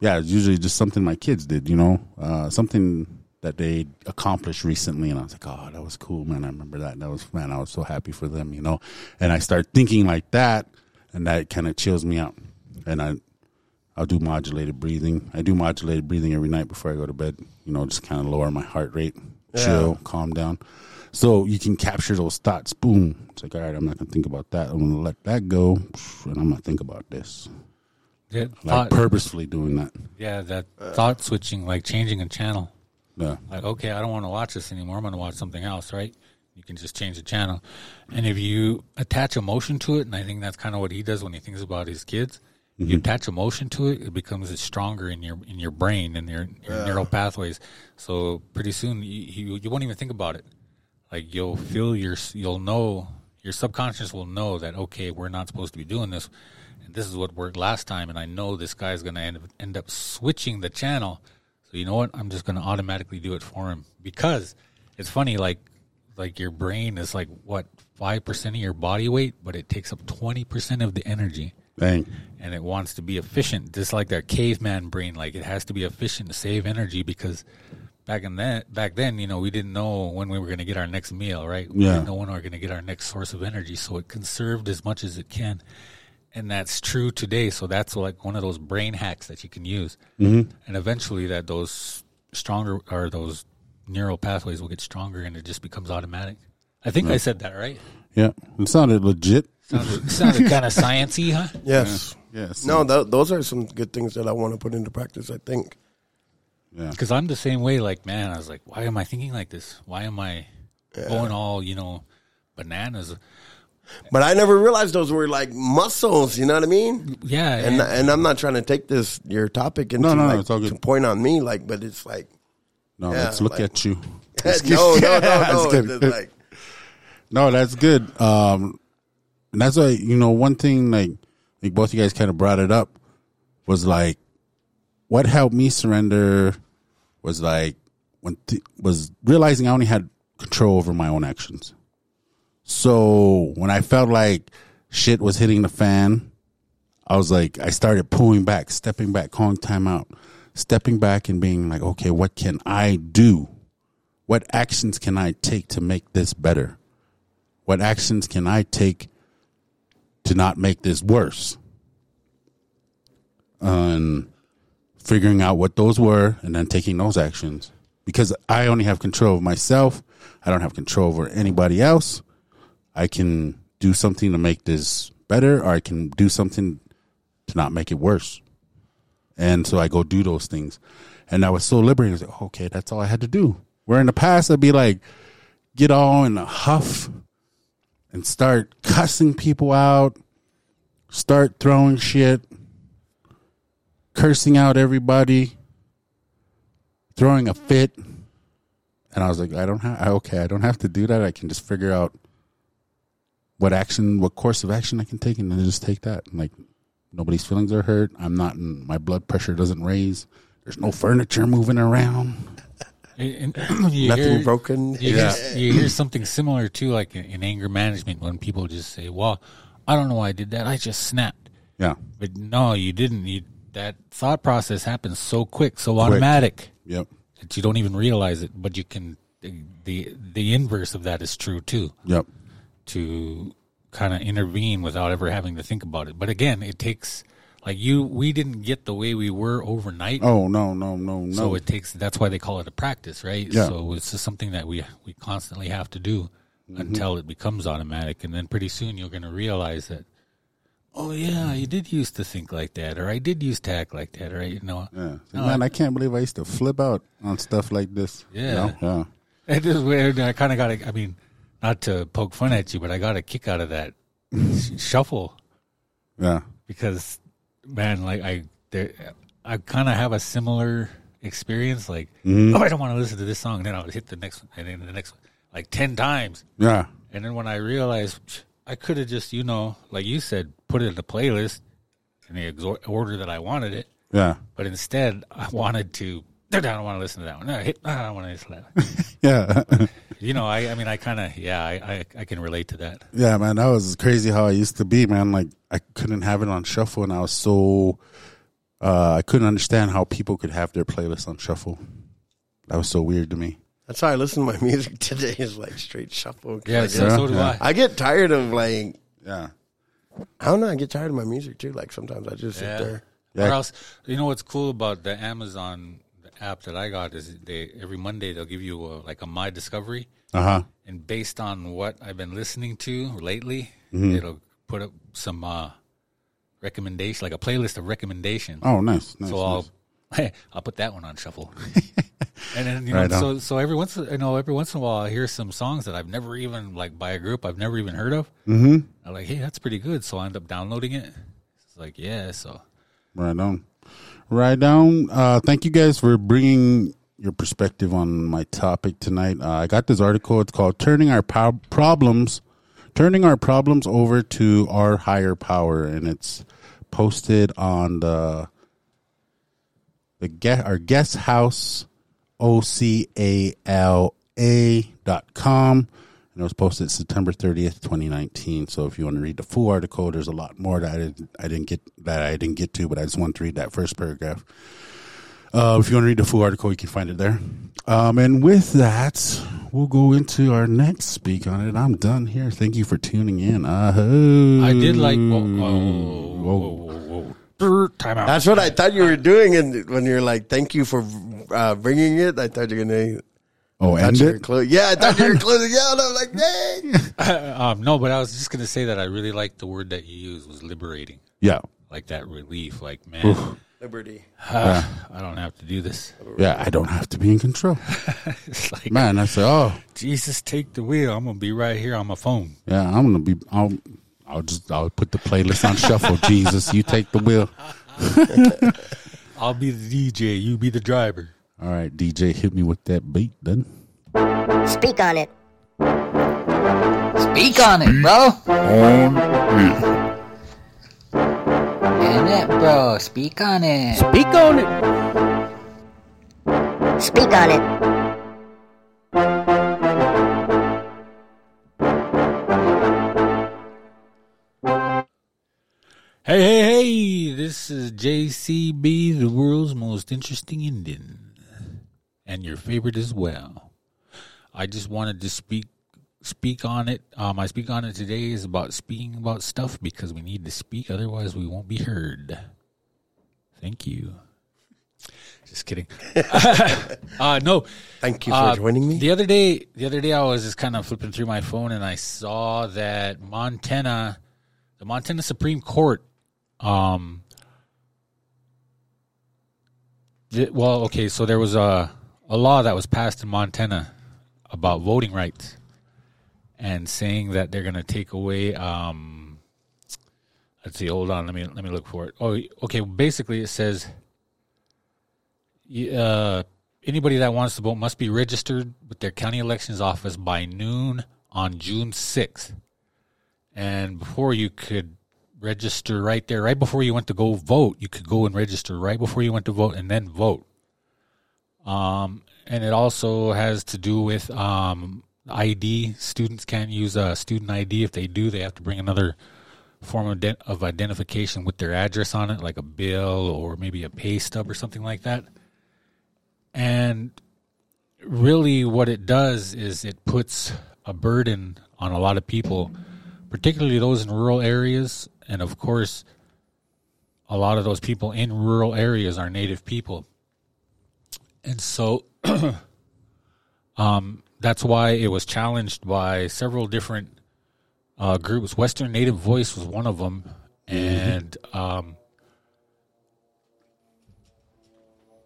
yeah, it's usually just something my kids did. You know, uh, something that they accomplished recently, and I was like, oh, that was cool, man. I remember that. That was man, I was so happy for them. You know, and I start thinking like that, and that kind of chills me out, and I. I'll do modulated breathing. I do modulated breathing every night before I go to bed. You know, just kind of lower my heart rate, chill, calm down. So you can capture those thoughts. Boom. It's like, all right, I'm not gonna think about that. I'm gonna let that go, and I'm gonna think about this. Yeah, Like thought- purposefully doing that. yeah, that thought switching, like changing a channel. Yeah. Like, okay, I don't want to watch this anymore. I'm going to watch something else, right? You can just change the channel. And if you attach emotion to it, and I think that's kind of what he does when he thinks about his kids, you mm-hmm. attach emotion to it, it becomes stronger in your in your brain and your, your neural pathways. So pretty soon you, you you won't even think about it. Like you'll feel your you'll know your subconscious will know that okay, we're not supposed to be doing this, and this is what worked last time, and I know this guy's going to end, end up switching the channel. So you know what? I'm just going to automatically do it for him because it's funny. Like like your brain is like what five percent of your body weight, but it takes up twenty percent of the energy Dang. and it wants to be efficient, just like that caveman brain. Like it has to be efficient to save energy because back in that back then, you know, we didn't know when we were going to get our next meal, right? We Yeah. didn't know when we were going to get our next source of energy, so it conserved as much as it can, and that's true today. So that's like one of those brain hacks that you can use, mm-hmm. and eventually that those stronger or those neural pathways will get stronger, and it just becomes automatic. I think I said that right. Yeah. It sounded legit. Sounded, sounded [laughs] kind of sciency, huh? yes. Yes. No, th- those are some good things that I want to put into practice. I think. Yeah. Because I'm the same way. Like, man, I was like, why am I thinking like this? Why am I going all, you know, bananas? But I never realized those were like muscles. You know what I mean? Yeah, And and, and I'm not trying to take this your topic into No, no, no, like it's all good. to point on me, like, but it's like No, Yeah, let's look like- at you. [laughs] no, no, no, That's no. good. [laughs] Like No, that's good. Um, and that's why you know one thing like like both you guys kind of brought it up was like what helped me surrender was like when th- was realizing I only had control over my own actions. So when I felt like shit was hitting the fan, I was like I started pulling back, stepping back, calling time out, stepping back and being like, okay, what can I do? What actions can I take to make this better? What actions can I take to not make this worse? And figuring out what those were and then taking those actions. Because I only have control of myself. I don't have control over anybody else. I can do something to make this better or I can do something to not make it worse. And so I go do those things. And I was so liberated. Was like, okay, that's all I had to do. Where in the past I'd be like, get all in a huff and start cussing people out, start throwing shit, cursing out everybody, throwing a fit. And I was like, I don't have, okay, I don't have to do that. I can just figure out what action, what course of action I can take and then just take that. Like, nobody's feelings are hurt. I'm not, in, my blood pressure doesn't raise. There's no furniture moving around. [clears throat] and [clears throat] you nothing hear, broken. You, hear, you hear something similar too, like in, in anger management, when people just say, "Well, I don't know why I did that. I just snapped." Yeah. But no, you didn't. You that thought process happens so quick, so automatic Yep. that you don't even realize it. But you can. the The inverse of that is true too. Yep. To kind of intervene without ever having to think about it. But again, it takes like you we didn't get the way we were overnight. Oh, no, no, no, no. So it takes that's why they call it a practice, right? Yeah. So it's just something that we we constantly have to do Mm-hmm. until it becomes automatic and then pretty soon you're going to realize that oh yeah, you did used to think like that or I did used to act like that, right? You know. Yeah. Like, man, I can't believe I used to flip out on stuff like this. You Yeah. know? Yeah. [laughs] It is weird. I kind of got I mean, not to poke fun at you, but I got a kick out of that shuffle Yeah. because man, like I there, I kind of have a similar experience. Like, Mm-hmm. oh, I don't want to listen to this song. And then I'll hit the next one, and then the next one, like ten times. Yeah. And then when I realized I could have just, you know, like you said, put it in the playlist in the exor- order that I wanted it. Yeah. But instead, I wanted to. I don't want to listen to that one. No, hit, I don't want to listen to that. One. [laughs] Yeah. [laughs] You know, I, I mean, I kind of, yeah, I, I, I can relate to that. yeah, man. That was crazy how I used to be, man. Like I couldn't have it on shuffle and I was so uh I couldn't understand how people could have their playlist on shuffle. That was so weird to me. That's how I listen to my [laughs] music today. Is like straight shuffle. 'Cause Yeah, I, so, get- so do Yeah. I. I get tired of like Yeah. I don't know. I get tired of my music too. Like sometimes I just Yeah. sit there. Yeah. Or else, you know what's cool about the Amazon app that I got is they every Monday they'll give you a, like a my discovery, Uh huh. and based on what I've been listening to lately, Mm-hmm. it'll put up some uh, recommendation, like a playlist of recommendations. Oh, nice. nice so nice. I'll [laughs] I'll put that one on shuffle. [laughs] and then you know, Right so so every once you know every once in a while I hear some songs that I've never even like by a group I've never even heard of. Mm-hmm. I'm like, hey, that's pretty good. So I end up downloading it. It's like, yeah, so Right on. Right on. Uh, thank you guys for bringing your perspective on my topic tonight. Uh, I got this article. It's called "Turning Our Pow- Problems, Turning Our Problems Over to Our Higher Power," and it's posted on the the get our guest house o c a l a dot com and it was posted September 30th, 2019. So if you want to read the full article, there's a lot more that I didn't, I didn't get that I didn't get to, but I just want to read that first paragraph. Uh, if you want to read the full article, you can find it there. Um, and with that, we'll go into our next speak on it. I'm done here. Thank you for tuning in. Uh-huh. I did like. Whoa, whoa, whoa, whoa, whoa. Brr, Time out. That's what I thought you were doing, and when you're like, "Thank you for uh, bringing it," I thought you're gonna. Oh, I thought end you were it. clo- yeah, I thought you were closing out. I'm like, dang. [laughs] um, no, but I was just gonna say that I really liked the word that you used was liberating, Yeah, like that relief. Like, man, Liberty. [sighs] I don't have to do this. yeah. I don't have to be in control, [laughs] It's like, man. I said, oh, Jesus, take the wheel. I'm gonna be right here on my phone. yeah. I'm gonna be. I'll. I'll just. I'll put the playlist on shuffle. [laughs] Jesus, you take the wheel. I'll be the DJ. You be the driver. All right, DJ, hit me with that beat, then. Speak on it. Speak on it, bro. And it, bro. Speak on it. Speak on it. Speak on it. Hey, hey, hey! This is JCB, the world's most interesting Indian, and your favorite as well. I just wanted to speak speak on it. Um, I speak on it today is about speaking about stuff because we need to speak, otherwise we won't be heard. Thank you. Just kidding. [laughs] uh, no, Thank you for uh, joining me. The other day, the other day, I was just kind of flipping through my phone and I saw that Montana, the Montana Supreme Court, um, well, okay, so there was a a law that was passed in Montana about voting rights and saying that they're going to take away. Um, let's see. Hold on. Let me let me look for it. Oh, okay. Basically, it says uh, anybody that wants to vote must be registered with their county elections office by noon on June 6th. And before you could register right there, right before you went to go vote, you could go and register right before you went to vote and then vote. Um, and it also has to do with um, ID. Students can't use a student ID. If they do, they have to bring another form of, ident- of identification with their address on it, like a bill or maybe a pay stub or something like that. And really, what it does is it puts a burden on a lot of people, particularly those in rural areas. And of course, a lot of those people in rural areas are native people. And so [clears throat] um, that's why it was challenged by several different uh, groups. Western Native Voice was one of them. And um,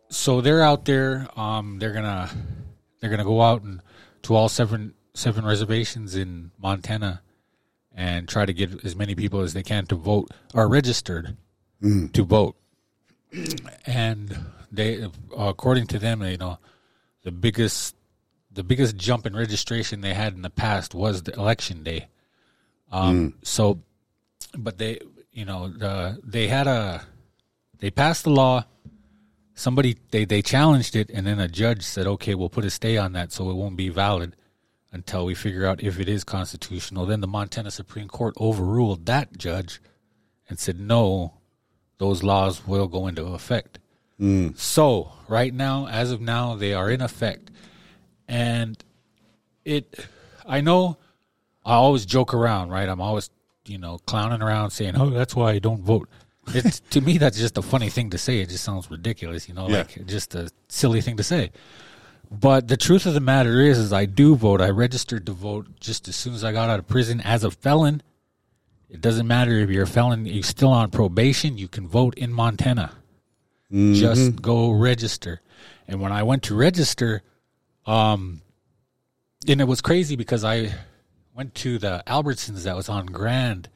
so they're out there. Um, they're gonna they're gonna go out and to all seven seven reservations in Montana and try to get as many people as they can to vote are registered to vote. and they, according to them, you know, the biggest the biggest jump in registration they had in the past was the election day. Um, So, but they, you know, the, they had a they passed the law. Somebody they they challenged it, and then a judge said, "Okay, we'll put a stay on that, so it won't be valid until we figure out if it is constitutional." Then the Montana Supreme Court overruled that judge and said, "No, those laws will go into effect." Mm. So right now, as of now, they are in effect, and it. I know I always joke around, right? I'm always, you know, clowning around saying, "Oh, that's why I don't vote." It's [laughs] to me that's just a funny thing to say. It just sounds ridiculous, you know, Yeah. like just a silly thing to say. But the truth of the matter is, is I do vote. I registered to vote just as soon as I got out of prison as a felon. It doesn't matter if you're a felon; you're still on probation. You can vote in Montana. Just go register. And when I went to register, um, and it was crazy because I went to the Albertsons that was on Grand,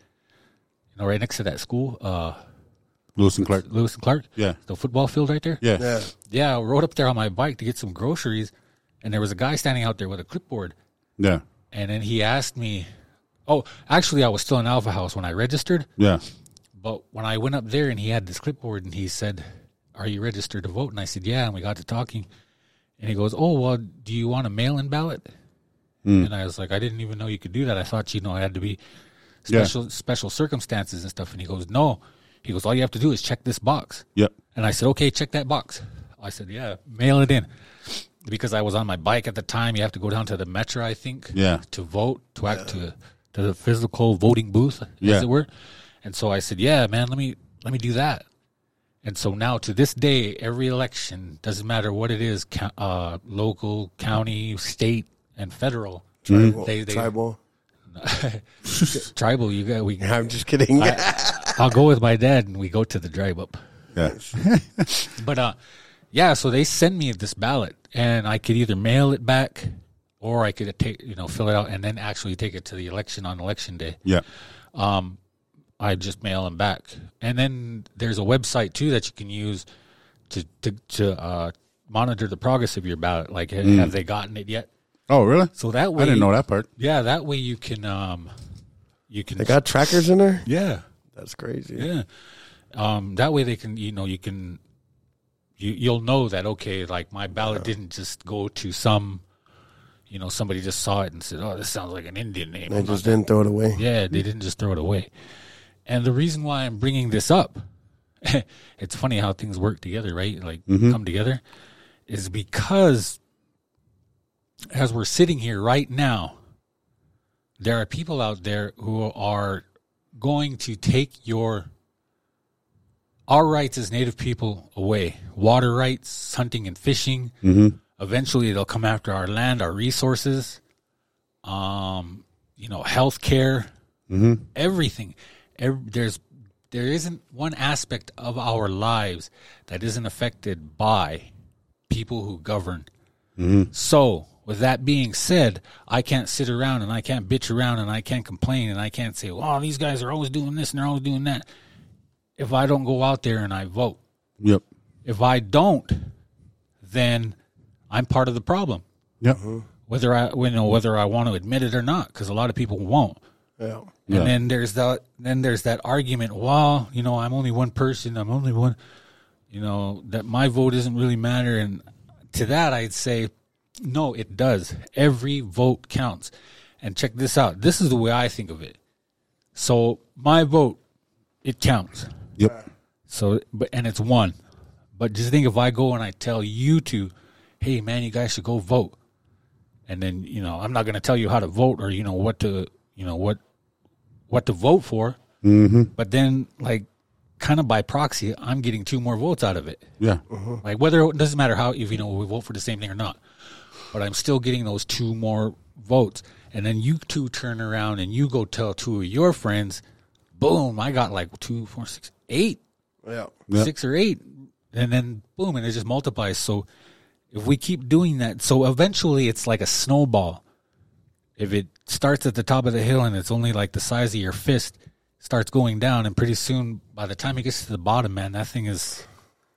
you know, right next to that school, uh, Lewis and Clark. Lewis and Clark. Yeah. the football field right there. Yeah. Yeah. yeah. I rode up there on my bike to get some groceries, and there was a guy standing out there with a clipboard. Yeah. And then he asked me, "Oh, actually, I was still in Alpha House when I registered." Yeah. But when I went up there and he had this clipboard and he said, Are you registered to vote? And I said, Yeah. And we got to talking. And he goes, Oh, well, do you want a mail in ballot? Hmm. And I was like, I didn't even know you could do that. I thought, you know, it had to be Yeah. special special circumstances and stuff. And he goes, No. He goes, All you have to do is check this box. Yep. And I said, Okay, check that box. I said, Yeah, mail it in. Because I was on my bike at the time. You have to go down to the Metra, I think, Yeah. to vote, to act to to the physical voting booth, Yeah. as it were. And so I said, "Yeah, man, let me let me do that." And so now to this day, every election doesn't matter what it is, uh, local, county, state, and federal. Tribal. They- they- tribal. [laughs] Tribal, you got we. [laughs] I'm just kidding. I'll go with my dad, and we go to the drive up. Yeah. [laughs] But uh, yeah, so they send me this ballot, and I could either mail it back, or I could take you know fill it out and then actually take it to the election on election day. Yeah. I just mail them back. And then there's a website too that you can use to to, to uh, monitor the progress of your ballot. Like, ha- have they gotten it yet? Oh, really? So that way, I didn't know that part. Yeah, that way you can um, you can they got trackers in there. yeah That's crazy. yeah. Um, that way they can you know you can you you'll know that okay like my ballot didn't just go to some you know somebody just saw it and said oh this sounds like an Indian name. They just didn't throw it away. Yeah, they didn't just throw it away. And the reason why I'm bringing this up, [laughs] it's funny how things work together, right? Like mm-hmm. come together, is because as we're sitting here right now, there are people out there who are going to take your our rights as native people away. Water rights, hunting and fishing. Mm-hmm. Eventually they'll come after our land, our resources, um, you know, health care, mm-hmm. everything. Ev there's there isn't one aspect of our lives that isn't affected by people who govern. Mm-hmm. So, with that being said, I can't sit around and I can't bitch around and I can't complain and I can't say, "Oh, these guys are always doing this and they're always doing that." If I don't go out there and I vote, Yep. if I don't, then I'm part of the problem. Yep. Mm-hmm. Whether I, you know, whether I want to admit it or not, because a lot of people won't. Yeah. Yeah. And then there's that then there's that argument, well, you know, I'm only one person, I'm only one you know, that my vote doesn't really matter and to that I'd say no, it does. Every vote counts. And check this out. This is the way I think of it. So my vote it counts. Yep. So but and it's one. But just think if I go and I tell you to, hey man, you guys should go vote. And then, you know, I'm not gonna tell you how to vote or, you know, what to you know, what what to vote for. Mm-hmm. But then like kind of by proxy, I'm getting two more votes out of it. Yeah. Like whether it doesn't matter how if you know we vote for the same thing or not, but I'm still getting those two more votes. And then you two turn around and you go tell two of your friends, boom, I got like two, four, six, eight, Yeah. Yep. six or eight, and then boom, and it just multiplies. So if we keep doing that, so eventually it's like a snowball. If it starts at the top of the hill and it's only like the size of your fist, starts going down, and pretty soon, by the time it gets to the bottom, man, that thing is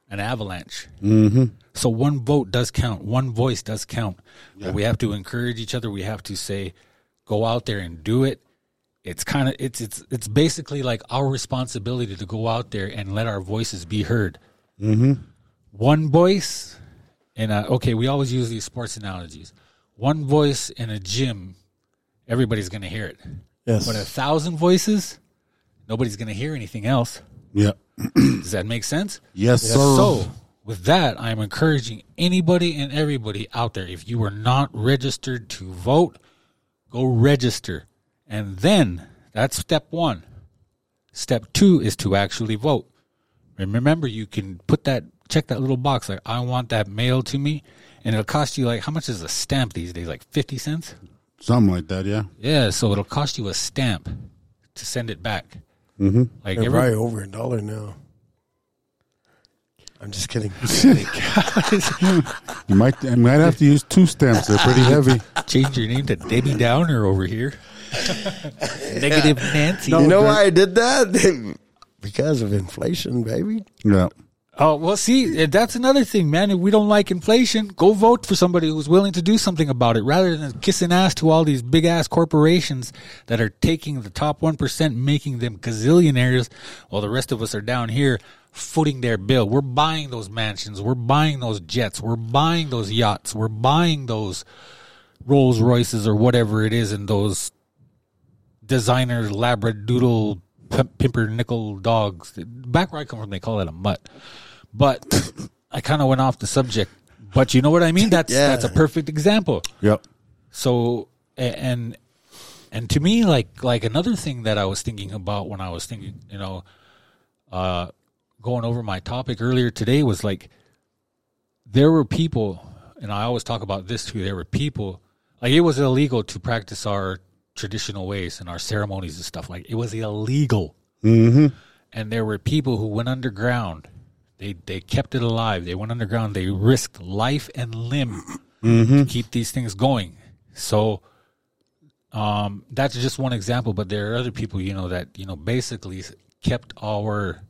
an avalanche. Mm-hmm. So one vote does count. One voice does count. But we have to encourage each other. We have to say, go out there and do it. It's kind of it's it's it's basically like our responsibility to go out there and let our voices be heard. Mm-hmm. One voice, and okay, we always use these sports analogies. One voice in a gym, everybody's going to hear it. Yes. But a thousand voices, nobody's going to hear anything else. Yeah. [clears throat] Does that make sense? Yes, sir. So, with that, I'm encouraging anybody and everybody out there if you are not registered to vote, go register. And then that's step one. Step two is to actually vote. And remember, you can put that, check that little box like, I want that mailed to me. And it'll cost you like, how much is a stamp these days? Like 50 cents? Something like that, yeah. Yeah, so it'll cost you a stamp to send it back. Mm-hmm. Like They're every, probably over a dollar now. I'm just kidding. [laughs] [laughs] You might you might have to use two stamps. They're pretty heavy. [laughs] change your name to Debbie Downer over here. Negative Nancy. you know why I did that? because of inflation, baby. Yeah. Oh well, see, eh, that's another thing, man. If we don't like inflation, go vote for somebody who's willing to do something about it, rather than kissing ass to all these big ass corporations that are taking the top one percent, making them gazillionaires, while the rest of us are down here footing their bill. We're buying those mansions, we're buying those jets, we're buying those yachts, we're buying those Rolls Royces or whatever it is, and those designer labradoodle pimp- pimpernickel dogs. Back where I come from, they call it a mutt. But I kind of went off the subject. But you know what I mean? That's Yeah. that's a perfect example. Yep. So and and to me, like like another thing that I was thinking about when I was thinking, you know, uh, going over my topic earlier today was like there were people, and I always talk about this too. There were people like it was illegal to practice our traditional ways and our ceremonies and stuff. Like it was illegal, Mm-hmm. and there were people who went underground. They they kept it alive. They went underground. They risked life and limb to keep these things going. So um, that's just one example, but there are other people, you know, that you know basically kept our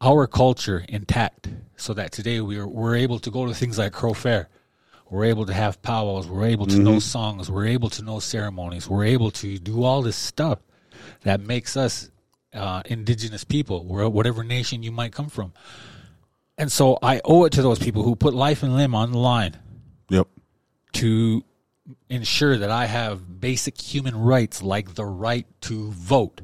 our culture intact, so that today we're we're able to go to things like Crow Fair. We're able to have powwows. We're able to know songs. We're able to know ceremonies. We're able to do all this stuff that makes us uh, indigenous people, where- whatever nation you might come from. And so I owe it to those people who put life and limb on the line Yep. to ensure that I have basic human rights like the right to vote.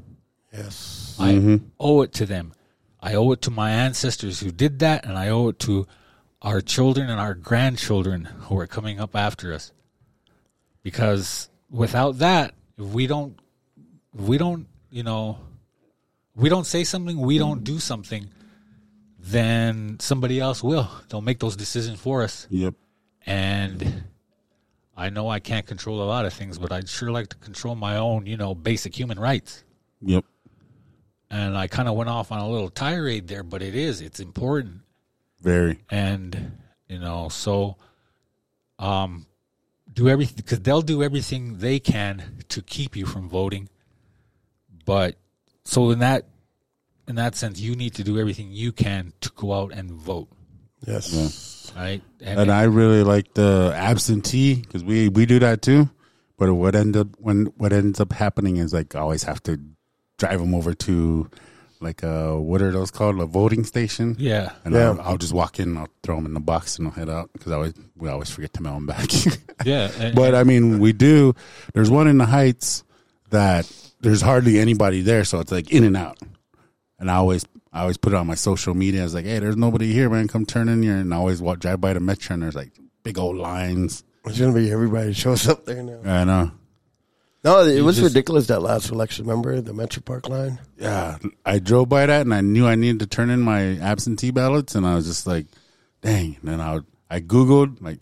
Yes. I owe it to them. I owe it to my ancestors who did that, and I owe it to our children and our grandchildren who are coming up after us. Because without that, if we don't, if we don't, you know, if we don't say something, we don't do something, then somebody else will. They'll make those decisions for us Yep. and I know I can't control a lot of things, but I'd sure like to control my own, you know, basic human rights. Yep. And I kind of went off on a little tirade there, but it is, it's important. Very. And, you know, so, um, do everything, because they'll do everything they can to keep you from voting. But, so in that, in that sense, you need to do everything you can to go out and vote, Yes. right? And I really like the absentee because we we do that too. But what end up when what ends up happening is like I always have to drive them over to like uh what are those called a voting station. yeah. And Yeah. I'll, I'll just walk in, I'll throw them in the box, and I'll head out because I always we always forget to mail them back. [laughs] Yeah. and- but I mean, we do. There's one in the Heights that there's hardly anybody there, so it's like in and out. And I always, I always put it on my social media. I was like, "Hey, there's nobody here, man. Come turn in here." And I always walk, drive by the Metra, and there's like big old lines. It's gonna be everybody shows up there now. I know. No, it was just- ridiculous that last election. Remember the MetraPark line? Yeah, I drove by that, and I knew I needed to turn in my absentee ballots, and I was just like, "Dang!" And then I would, I googled like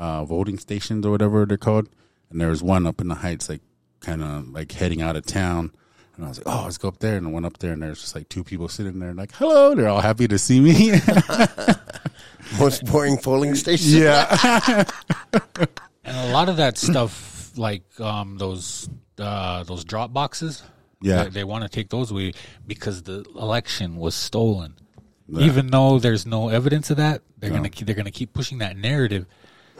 uh, voting stations or whatever they're called, and there was one up in the Heights, like kind of like heading out of town. And I was like, "Oh, let's go up there." And I went up there, and there's just like two people sitting there, and like, "Hello!" They're all happy to see me. [laughs] Most boring polling station. yeah, [laughs] And a lot of that stuff, like um, those uh, those drop boxes, Yeah. they, they want to take those away because the election was stolen. even though there's no evidence of that. They're Yeah. gonna they're gonna keep pushing that narrative,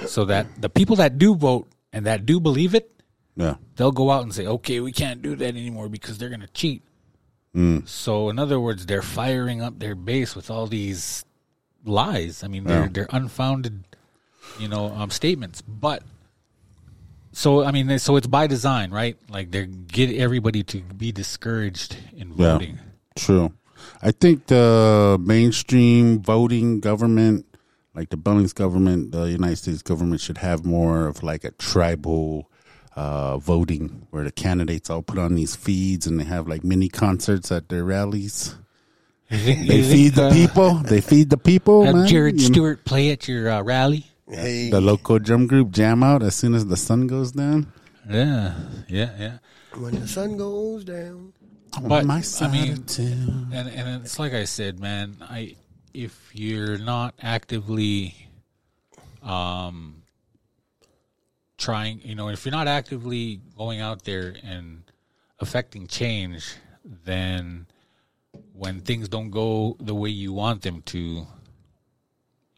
so that the people that do vote and that do believe it, Yeah. they'll go out and say, "Okay, we can't do that anymore because they're gonna cheat." So, in other words, they're firing up their base with all these lies. I mean, they're Yeah. they're unfounded, you know, um, statements. But so, I mean, so it's by design, right? Like they get everybody to be discouraged in Yeah. voting. True. I think the mainstream voting government, like the Billings government, the United States government, should have more of like a tribal uh, voting where the candidates all put on these feeds and they have like mini concerts at their rallies. [laughs] They feed the people. They feed the people. Have man. Jared You know, Stewart play at your uh, rally. Hey, the local drum group jam out as soon as the sun goes down. Yeah, yeah, yeah. when the sun goes down. But, On my I mean, and and it's like I said, man. I if you're not actively, um, trying, you know, if you're not actively going out there and affecting change, then when things don't go the way you want them to,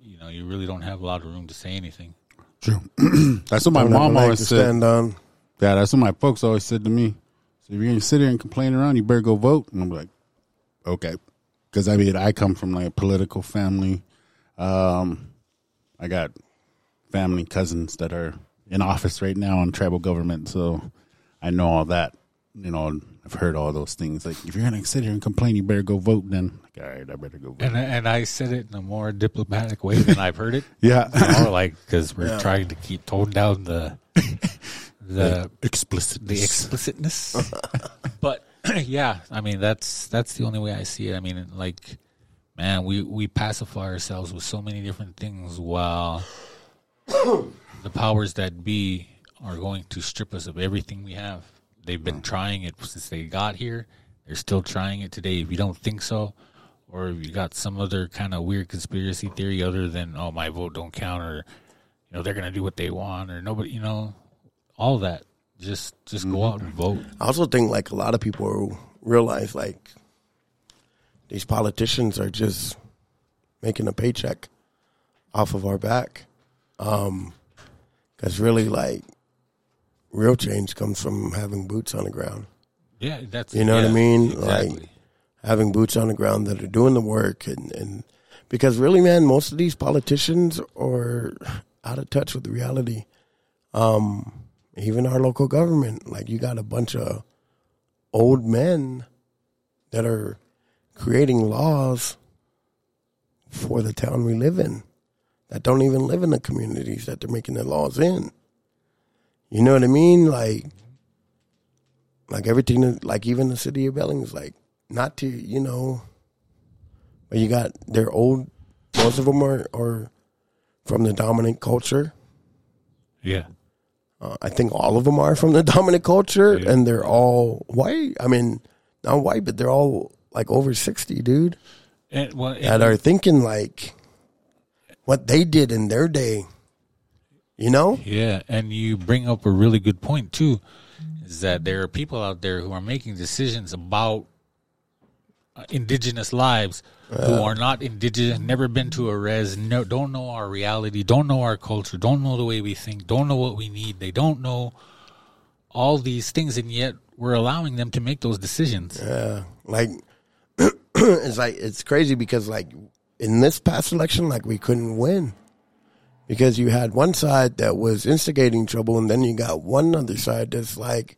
you know, you really don't have a lot of room to say anything. True. [clears throat] That's what my Don't mom always said. stand. Yeah, that's what my folks always said to me. So if you're gonna sit here and complain around, you better go vote. And I'm like, okay, because I mean, I come from like a political family. Um, I got family cousins that are in office right now on tribal government, so I know all that. You know, I've heard all those things. Like, if you're gonna sit here and complain, you better go vote. Then, like, all right, I better go vote. And and I said it in a more diplomatic way than I've heard it. [laughs] yeah, You know, like because we're trying to keep tone down the [laughs] the explicit. the explicitness. [laughs] but [clears throat] yeah, I mean that's that's the only way I see it. I mean, like, man, we we pacify ourselves with so many different things while [coughs] the powers that be are going to strip us of everything we have. They've been trying it since they got here. They're still trying it today. If you don't think so, or if you got some other kind of weird conspiracy theory other than oh my vote don't count or you know they're gonna do what they want or nobody you know all that just just go out and vote I also think like a lot of people realize like these politicians are just making a paycheck off of our back. Um, cause really like real change comes from having boots on the ground. yeah that's You know what I mean? exactly Like having boots on the ground that are doing the work and, and because really man, most of these politicians are out of touch with reality. Um, even our local government, like you got a bunch of old men that are creating laws for the town we live in that don't even live in the communities that they're making the laws in. You know what I mean? Like, like everything, like even the city of Billings, like not to, you know, but you got they're old. Most of them are, are from the dominant culture. yeah Uh, I think all of them are from the dominant culture, Yeah. and they're all white. I mean, not white, but they're all like over sixty, dude. and, well, and- That are thinking like what they did in their day. You know? yeah and you bring up a really good point too is that there are people out there who are making decisions about uh, indigenous lives who are not indigenous never been to a res no, don't know our reality don't know our culture don't know the way we think don't know what we need they don't know all these things and yet we're allowing them to make those decisions Yeah. Like [clears throat] it's like it's crazy because like in this past election, like we couldn't win because you had one side that was instigating trouble, and then you got one other side that's like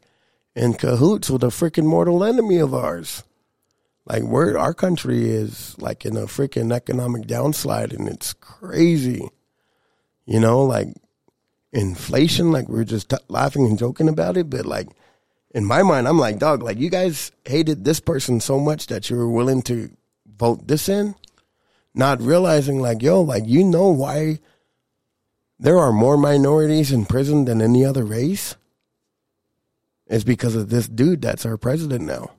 in cahoots with a freaking mortal enemy of ours. Like we're our country is like in a freaking economic downslide, and it's crazy. You know, like inflation. Like we we're just t- laughing and joking about it, but like in my mind, I'm like, dog, like you guys hated this person so much that you were willing to vote this in, not realizing like, yo, like you know why there are more minorities in prison than any other race? It's because of this dude that's our president now.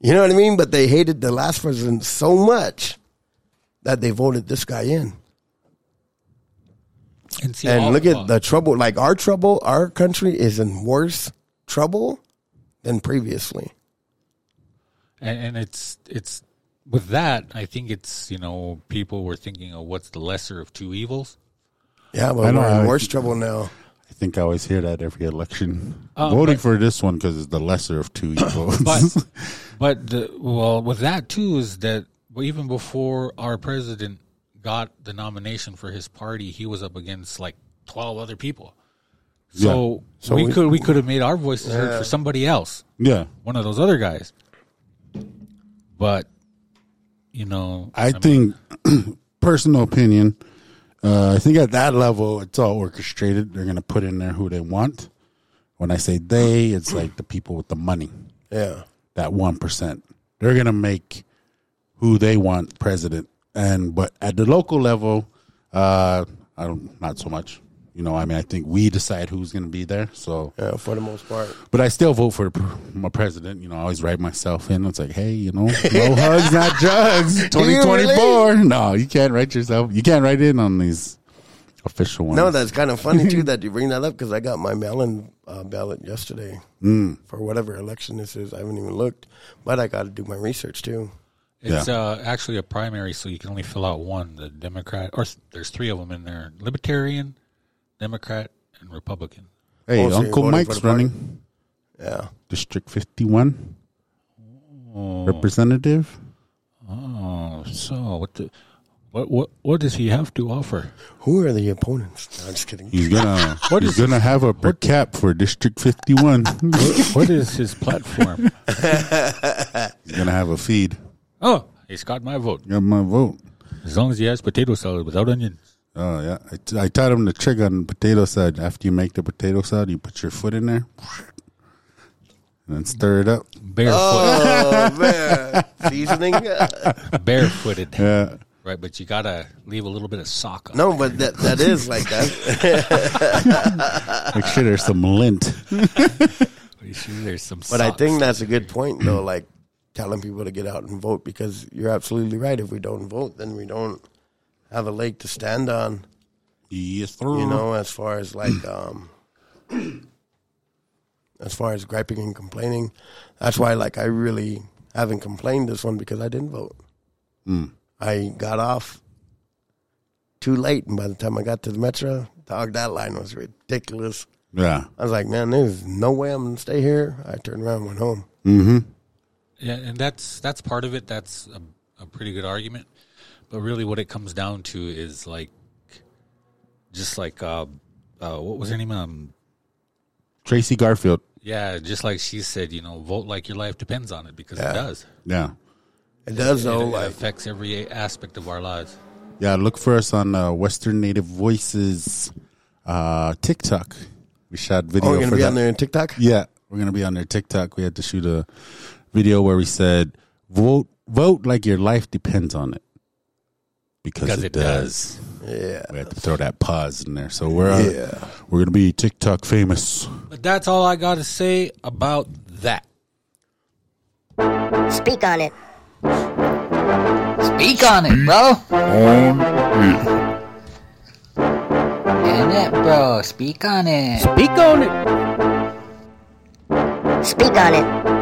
You know what I mean? But they hated the last president so much that they voted this guy in. and see And look at the trouble. Like our trouble, our country is in worse trouble than previously. and, and it's it's with that, I think it's you know people were thinking of what's the lesser of two evils. Yeah, I but know, we're in I- worse trouble now. I think I always hear that every election. Uh, Voting but- for this one because it's the lesser of two [coughs] evils. But [laughs] but the, well, with that too is that even before our president got the nomination for his party, he was up against like twelve other people. So, So we, we- could we could have made our voices heard for somebody else, yeah, one of those other guys. But you know, I think [clears throat] personal opinion. Uh, I think at that level, it's all orchestrated. They're gonna put in there who they want. When I say they, it's [clears throat] like the people with the money. Yeah. that one percent. They're gonna make who they want president, and but at the local level, uh, I don't not so much. You know, I mean, I think we decide who's gonna be there. So, Yeah, for the most part. but I still vote for my president. You know, I always write myself in. It's like, hey, you know, no [laughs] hugs, not drugs. Twenty twenty four. No, you can't write yourself. You can't write in on these official ones. No, that's kind of funny too [laughs] that you bring that up because I got my mail-in uh, ballot yesterday Mm. for whatever election this is. I haven't even looked, but I got to do my research too. It's uh, actually a primary, so you can only fill out one. The Democrat, or there's three of them in there: Libertarian, Democrat, and Republican. hey, Oh, Uncle voting for Mike's the party? running Yeah, District fifty one oh. representative. Oh, so what the what what what does he have to offer? who are the opponents? No, I'm just kidding. He's gonna [laughs] What he's is gonna have a per cap for District fifty one. what, what is his platform? [laughs] he's gonna have a feed. Oh, he's got my vote. Got my vote. As long as he has potato salad without onions. Oh yeah, I, t- I taught him the trick on potato salad. After you make the potato salad, you put your foot in there and then stir it up. Barefoot, Oh man, [laughs] seasoning? barefooted, Yeah, right? But you gotta leave a little bit of sock on. no, but that that is like that. make sure there's some lint. [laughs] Make sure there's some. But I think that's a good point though. Like telling people to get out and vote because you're absolutely right. If we don't vote, then we don't have a leg to stand on. Yes, sir. you know, as far as like, um, [clears throat] as far as griping and complaining. That's why, like, I really haven't complained this one because I didn't vote. I got off too late, and by the time I got to the Metra, dog, that line was ridiculous. Yeah. I was like, man, there's no way I'm gonna stay here. I turned around, and went home. Mm-hmm. Yeah, and that's that's part of it. That's a, a pretty good argument. But really, what it comes down to is like, just like, uh, uh, what was her name? Um, Tracy Garfield. yeah, just like she said, you know, vote like your life depends on it because Yeah. it does. Yeah. It does It, though. it like, affects every aspect of our lives. Yeah. Look for us on uh, Western Native Voices uh, TikTok. We shot video oh, you're gonna be that. on there in TikTok. Yeah, we're gonna be on their TikTok. We had to shoot a video where we said, "Vote, vote like your life depends on it," because, Because it, it does. Yeah, We have to throw that pause in there. So we're uh, yeah. we're gonna be TikTok famous. But that's all I got to say about that. Speak on it. Speak on it, bro. And it, bro. Speak on it. Speak on it. Speak on it.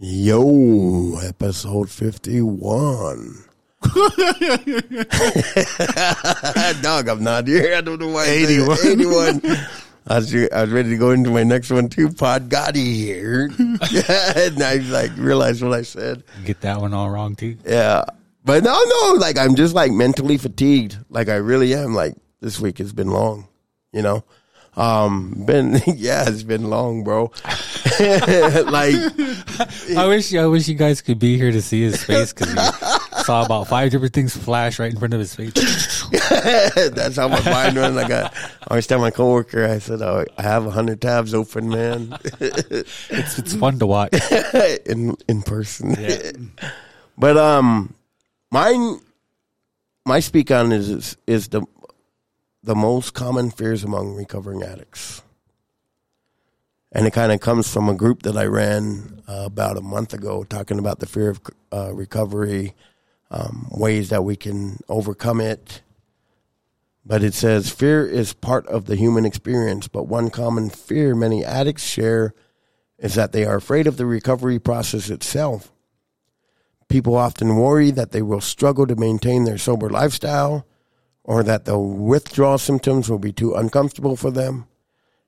Yo, episode 51. [laughs] Dog, I'm not here. I don't know why. 81. 81. I was, I was ready to go into my next one too. Pod Gotti here. [laughs] and I like realized what I said. Get that one all wrong too. Yeah. But no, no, like I'm just like mentally fatigued. Like I really am. Like this week has been long, you know? Um, been, [laughs] yeah, it's been long, bro. [laughs] like, I wish I wish you guys could be here to see his face because he saw about five different things flash right in front of his face. [laughs] That's how my mind runs. Like I, I always tell my coworker, I said, oh, I have a hundred tabs open, man, It's it's fun to watch. in in person. Yeah. But um, mine, my speak on is is, is the the most common fears among recovering addicts, and it kind of comes from a group that I ran uh, about a month ago, talking about the fear of uh, recovery, um, ways that we can overcome it, But it says fear is part of the human experience, but one common fear many addicts share is that they are afraid of the recovery process itself. People often worry that they will struggle to maintain their sober lifestyle or that the withdrawal symptoms will be too uncomfortable for them.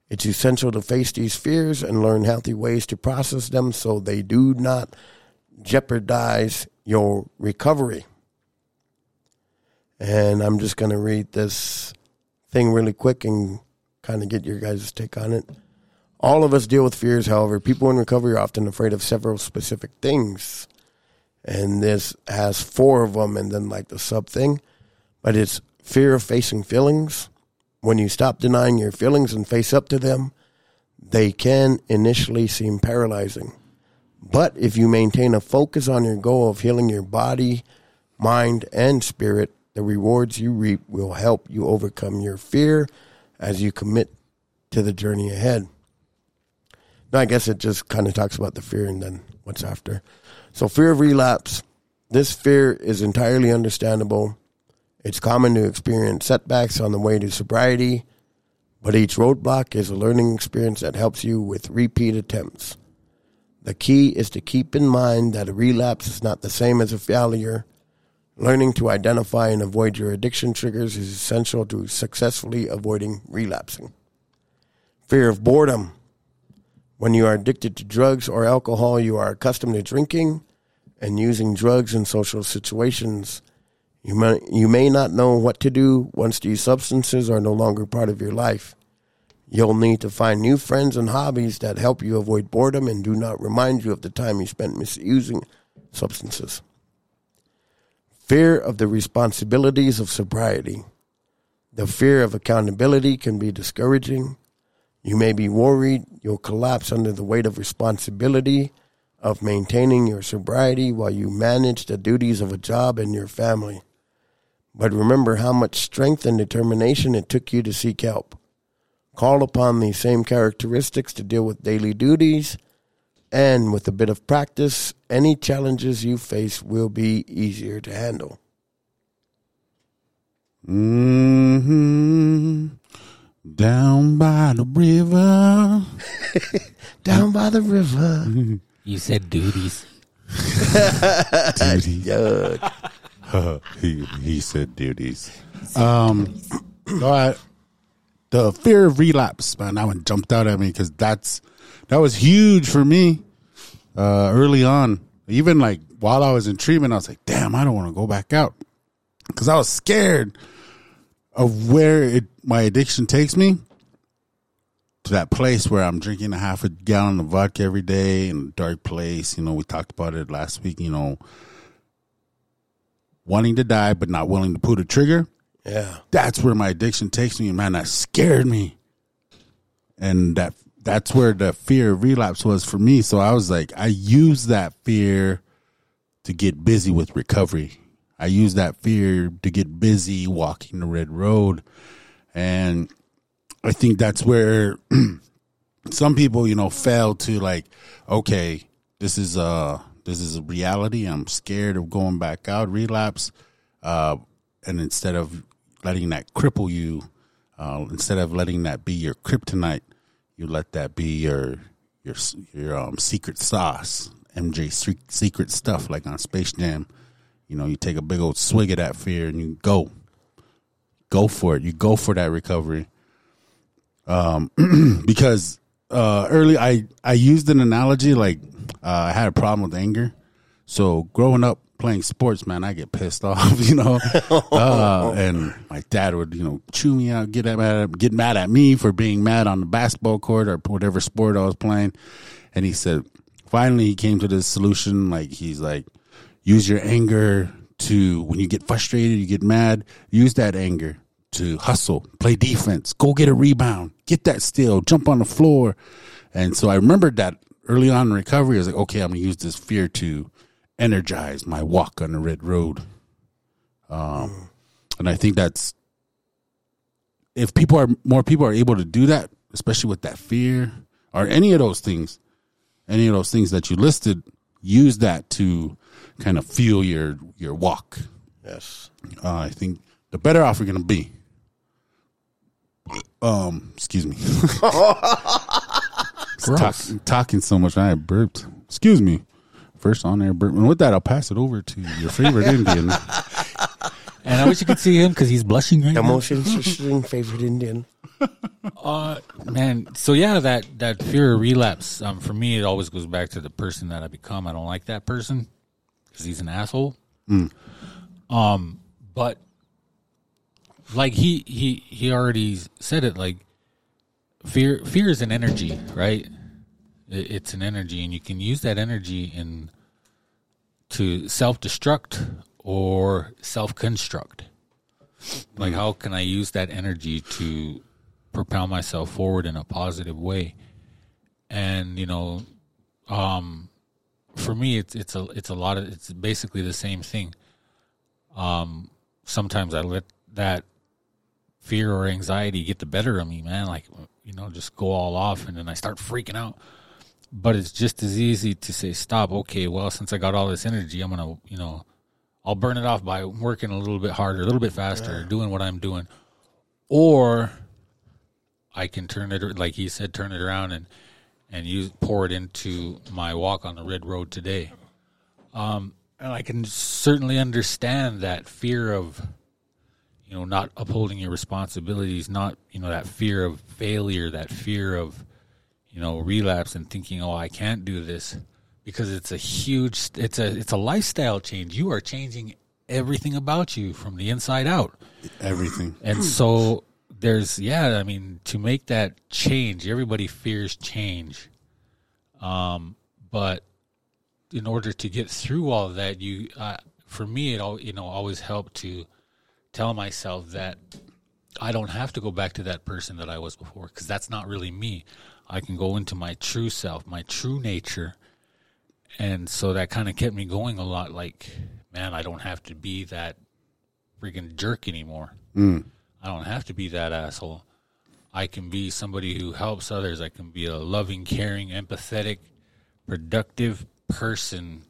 It's essential to face these fears and learn healthy ways to process them so they do not jeopardize your recovery. And I'm just going to read this thing really quick and kind of get your guys' take on it. All of us deal with fears, however. People in recovery are often afraid of several specific things. And this has four of them and then like the sub thing. But it's fear of facing feelings. When you stop denying your feelings and face up to them, they can initially seem paralyzing. But if you maintain a focus on your goal of healing your body, mind, and spirit, the rewards you reap will help you overcome your fear as you commit to the journey ahead. Now, I guess it just kind of talks about the fear and then what's after. So, fear of relapse. This fear is entirely understandable. It's common to experience setbacks on the way to sobriety, but each roadblock is a learning experience that helps you with repeat attempts. The key is to keep in mind that a relapse is not the same as a failure. Learning to identify and avoid your addiction triggers is essential to successfully avoiding relapsing. Fear of boredom. When you are addicted to drugs or alcohol, you are accustomed to drinking and using drugs in social situations. You may, you may not know what to do once these substances are no longer part of your life. You'll need to find new friends and hobbies that help you avoid boredom and do not remind you of the time you spent misusing substances. Fear of the responsibilities of sobriety. The fear of accountability can be discouraging. You may be worried you'll collapse under the weight of responsibility of maintaining your sobriety while you manage the duties of a job and your family. But remember how much strength and determination it took you to seek help. Call upon these same characteristics to deal with daily duties, and with a bit of practice, any challenges you face will be easier to handle. hmm Down by the river. [laughs] Down by the river. You said duties. [laughs] Duty. [laughs] Yuck. [laughs] he he said duties. Um, all right. The fear of relapse, man, that one jumped out at me because that's that was huge for me uh, early on. Even like while I was in treatment, I was like, "Damn, I don't want to go back out," because I was scared of where it, my addiction takes me to that place where I'm drinking a half a gallon of vodka every day in a dark place. You know, we talked about it last week. You know, wanting to die but not willing to pull the trigger. Yeah. That's where my addiction takes me, and man. That scared me, and that that's where the fear of relapse was for me. So I was like, I used that fear to get busy with recovery. I used that fear to get busy walking the red road, and I think that's where [clears throat] some people, you know, fail to like, okay, this is uh this is a reality. I'm scared of going back out, relapse, uh, and instead of letting that cripple you, uh, instead of letting that be your kryptonite, you let that be your your your um, secret sauce, MJ se- secret stuff, like on Space Jam. You know, you take a big old swig of that fear and you go, go for it. You go for that recovery um, [clears throat] because uh, early I I used an analogy like uh, I had a problem with anger. So growing up playing sports, man, I get pissed [laughs] off, you know, [laughs] uh, and my dad would you know chew me out, get mad get mad at me for being mad on the basketball court or whatever sport I was playing, and he said finally he came to this solution like he's like use your anger to when you get frustrated, you get mad, use that anger to hustle, play defense, go get a rebound, get that steal, jump on the floor. And so I remembered that early on in recovery, I was like, okay, I'm gonna use this fear to energize my walk on the red road. Um, and I think that's if people are more people are able to do that, especially with that fear or any of those things, any of those things that you listed, use that to kind of fuel your your walk. Yes. Uh, I think the better off you're going to be. Um, excuse me. [laughs] Talk, talking so much, I burped. Excuse me. First on air burp. And with that, I'll pass it over to your favorite Indian. And I wish you could see him because he's blushing right now. Emotion interesting favorite Indian. [laughs] Uh, man, so yeah, that that fear of relapse. Um, for me, it always goes back to the person that I become. I don't like that person because he's an asshole. Um, but like he he he already said it. Like fear fear is an energy, right? It, it's an energy, and you can use that energy in to self destruct or self construct. Like, how can I use that energy to propel myself forward in a positive way? And you know, um, for me, it's it's a it's a lot of it's basically the same thing. Um, sometimes I let that fear or anxiety get the better of me, man. Like, you know, just go all off, and then I start freaking out. But it's just as easy to say, stop. Okay, well, since I got all this energy, I'm gonna, you know, I'll burn it off by working a little bit harder, a little bit faster, doing what I'm doing, or I can turn it, like he said, turn it around and and use pour it into my walk on the red road today. Um, and I can certainly understand that fear of, you know, not upholding your responsibilities, not you know that fear of failure, that fear of, you know, relapse and thinking, oh, I can't do this, because it's a huge, it's a it's a lifestyle change. You are changing everything about you from the inside out. Everything. And so there's yeah, I mean to make that change, everybody fears change. Um, but in order to get through all of that, you uh, for me it all you know always helped to tell myself that I don't have to go back to that person that I was before because that's not really me. I can go into my true self, my true nature. And so that kind of kept me going a lot like, man, I don't have to be that freaking jerk anymore. Mm. I don't have to be that asshole. I can be somebody who helps others. I can be a loving, caring, empathetic, productive person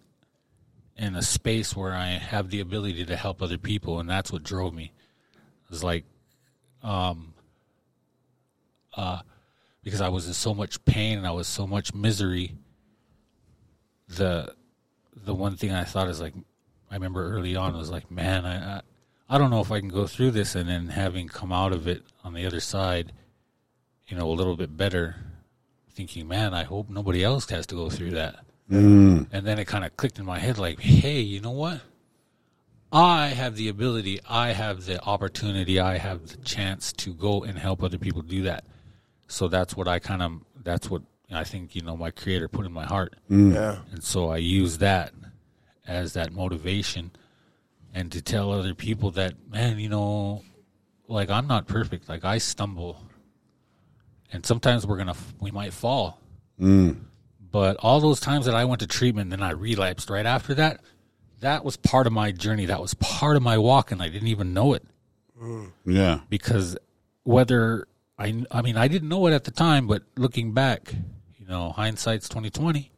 in a space where I have the ability to help other people, and that's what drove me. It was like, um, uh, because I was in so much pain and I was so much misery. The the one thing I thought is like, I remember early on was like, man, I, I I don't know if I can go through this, and then having come out of it on the other side, you know, a little bit better, thinking, man, I hope nobody else has to go through that. Mm. And then it kind of clicked in my head, like, hey, you know what? I have the ability, I have the opportunity, I have the chance to go and help other people do that. So that's what I kind of, that's what I think, you know, my creator put in my heart. Mm. Yeah. And so I use that as that motivation and to tell other people that, man, you know, like I'm not perfect. Like I stumble. And sometimes we're going to, we might fall. Mm. But all those times that I went to treatment and then I relapsed right after that, that was part of my journey. That was part of my walk and I didn't even know it Yeah. because whether I, I mean, I didn't know it at the time, but looking back, you know, hindsight's twenty twenty.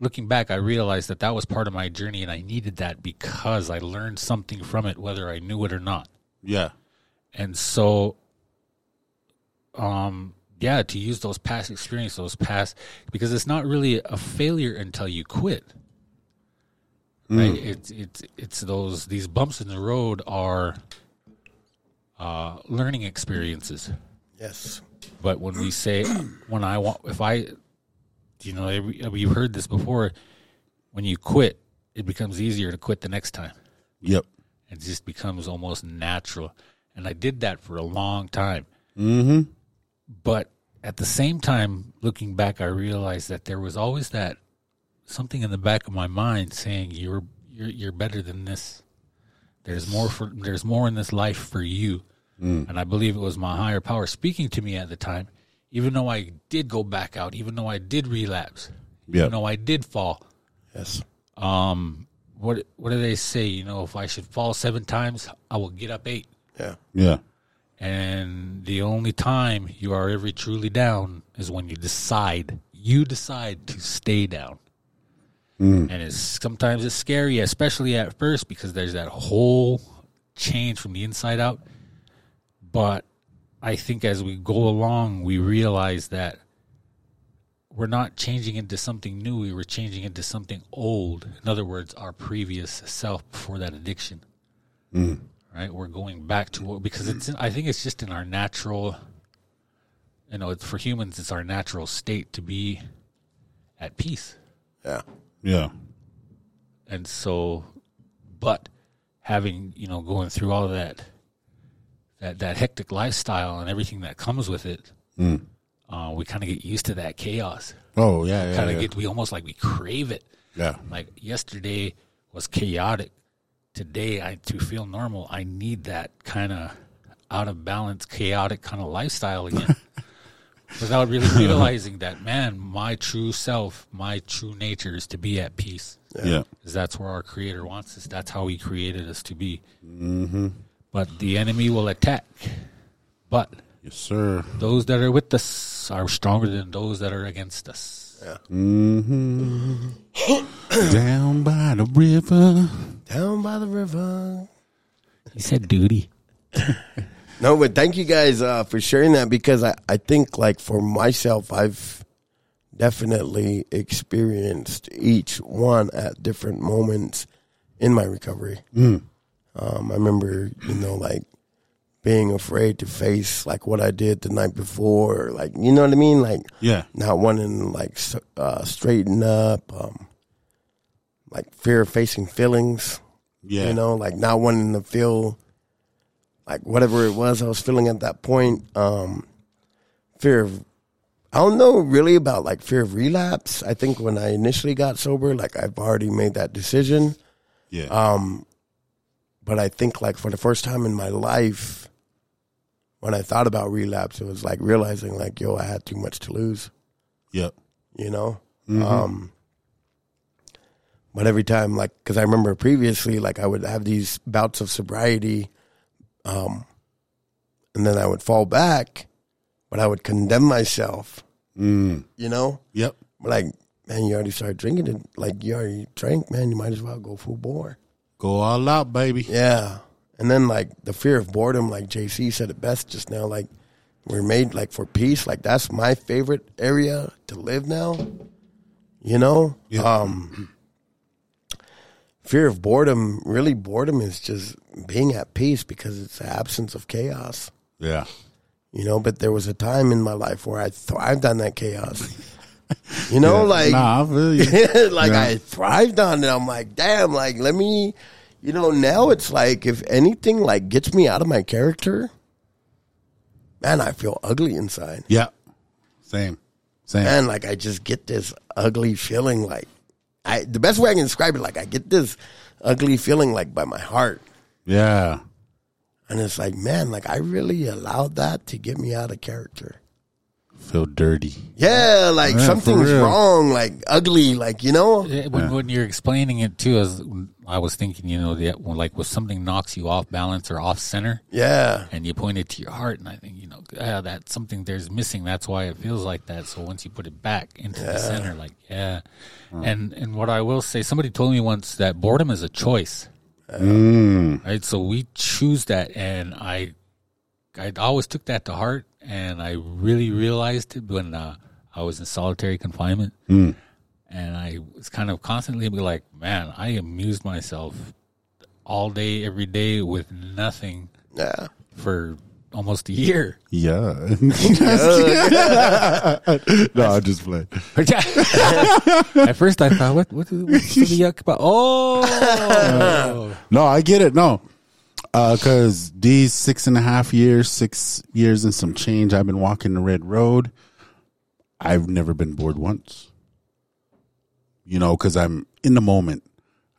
Looking back, I realized that that was part of my journey, and I needed that because I learned something from it, whether I knew it or not. Yeah. And so, um, yeah, to use those past experiences, those past, because it's not really a failure until you quit. Right? It's it's it's those these bumps in the road are uh, learning experiences. Yes. But when we say, [clears throat] when I want, if I, you know, you've heard this before, when you quit, it becomes easier to quit the next time. Yep. It just becomes almost natural. And I did that for a long time. Mm-hmm. But at the same time, looking back, I realized that there was always that something in the back of my mind saying, "You're you're you're better than this. There's more for there's more in this life for you." And I believe it was my higher power speaking to me at the time, even though I did go back out, even though I did relapse, Yeah. even though I did fall. Yes. Um, what what do they say? You know, if I should fall seven times, I will get up eight. Yeah. Yeah. And the only time you are ever truly down is when you decide you decide to stay down. Mm. And it's sometimes it's scary, especially at first, because there's that whole change from the inside out. But I think as we go along, we realize that we're not changing into something new. We were changing into something old. In other words, our previous self before that addiction. Mm. Right? We're going back to what because it's. I think it's just in our natural. You know, it's for humans. It's our natural state to be at peace. Yeah. Yeah. and so but having you know going through all of that that that hectic lifestyle and everything that comes with it uh, we kind of get used to that chaos Oh yeah, yeah, kind of yeah. get we almost like we crave it yeah. like yesterday was chaotic today i to feel normal i need that kind of out of balance chaotic kind of lifestyle again [laughs] without really [laughs] realizing that man my true self my true nature is to be at peace yeah. because that's where our creator wants us that's how he created us to be mm-hmm. but the enemy will attack but Yes, sir. those that are with us are stronger than those that are against us Mm-hmm. [laughs] Down by the river. Down by the river. he said duty [laughs] No, but thank you guys uh, for sharing that because I, I think like for myself, I've definitely experienced each one at different moments in my recovery. Um, I remember, you know, like being afraid to face like what I did the night before, like you know what I mean, like Yeah. not wanting to, like uh, straighten up, um, like fear of facing feelings. Yeah. You know, like not wanting to feel like whatever it was I was feeling at that point. Um, fear of, I don't know really about like fear of relapse. I think when I initially got sober, like I've already made that decision. Yeah. Um, but I think like for the first time in my life, when I thought about relapse, it was like realizing like, yo, I had too much to lose yep. you know um but every time like because i remember previously like i would have these bouts of sobriety um and then i would fall back but i would condemn myself Mm. you know Yep. but like man you already started drinking it like you already drank man you might as well go full bore Go all out, baby. yeah and then like the fear of boredom like jc said it best just now like we're made like for peace like that's my favorite area to live now you know Yeah. um fear of boredom really boredom is just being at peace because it's the absence of chaos Yeah. you know but there was a time in my life where i thrived on that chaos you know Yeah. like nah, I feel [laughs] like Yeah. I thrived on it. I'm like, damn, like let me, you know. Now it's like if anything like gets me out of my character, man, I feel ugly inside. yeah. Same. Same. Man, like I just get this ugly feeling. Like I, the best way I can describe it, like I get this ugly feeling like by my heart, yeah. and it's like, man, like I really allowed that to get me out of character. Feel dirty. Yeah, like Yeah, something's wrong, like ugly, like you know. Yeah, when, when you're explaining it too, as I was thinking, you know, that like when something knocks you off balance or off center, Yeah, and you point it to your heart, and I think you know yeah, that's something there's missing. That's why it feels like that. So once you put it back into the center, like yeah, and and what I will say, somebody told me once that boredom is a choice, mm. right? So we choose that, and I I always took that to heart, and I really realized it when uh, I was in solitary confinement, and I was kind of constantly be like, man, I amused myself all day, every day with nothing yeah. for almost a year. Yeah. [laughs] no, I just played. [laughs] At first, I thought, what, what, what's the [laughs] yuck about? Oh, No, I get it. No, because these six and a half years, six years and some change, I've been walking the red road. I've never been bored once. You know, because I'm in the moment.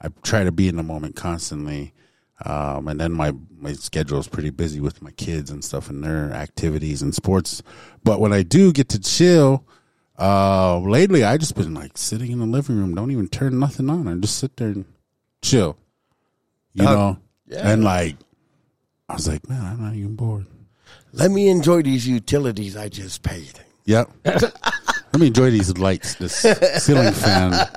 I try to be in the moment constantly. Um, and then my, my schedule is pretty busy with my kids and stuff and their activities and sports. But when I do get to chill, uh, lately I just been like sitting in the living room, don't even turn nothing on. I just sit there and chill. You Uh, know? yeah. And like, I was like, man, I'm not even bored. Let me enjoy these utilities I just paid. Yep. [laughs] Let me enjoy these lights, this ceiling fan.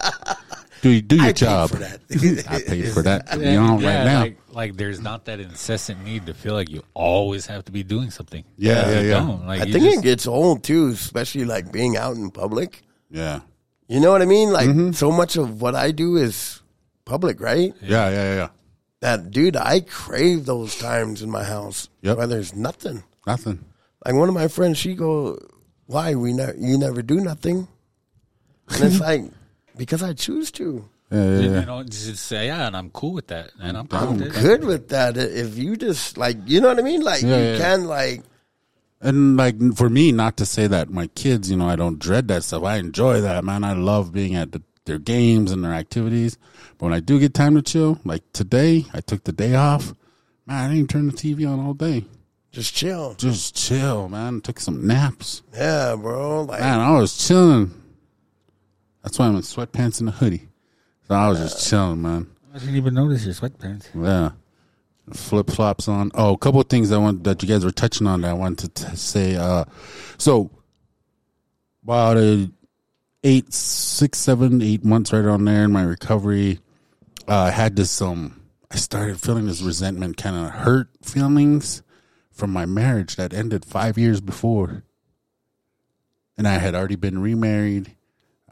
Do do your job. I paid job. for that. [laughs] I paid for that. You [laughs] know, yeah, right now. Like, like there's not that incessant need to feel like you always have to be doing something. Yeah, yeah, yeah. Like I think just- it gets old too, especially like being out in public. Yeah. You know what I mean? Like Mm-hmm. so much of what I do is public, right? Yeah, yeah, yeah, yeah. That dude, I crave those times in my house Yep. where there's nothing. Nothing. Like one of my friends, she go, "Why we never you never do nothing?" And it's [laughs] like because I choose to. Yeah, yeah, you know, just say yeah, and I'm cool with that, and I'm I'm with good with that. If you just like, you know what I mean? Like Yeah, you yeah. can like, And like for me, not to say that my kids, you know, I don't dread that stuff. I enjoy that, man. I love being at the, their games and their activities. But when I do get time to chill, like today, I took the day off. Man, I didn't even turn the TV on all day. just chill. Just chill, man. Took some naps. Yeah, bro. Like Man, I was chilling. That's why I'm in sweatpants and a hoodie. So I was just chilling, man. I didn't even notice your sweatpants. Yeah. Flip flops on. Oh, a couple of things I want that you guys were touching on that I wanted to t- say. Uh, so about a eight, six, seven, eight months right on there in my recovery, uh, I had this. Um, I started feeling this resentment, kind of hurt feelings from my marriage that ended five years before, and I had already been remarried,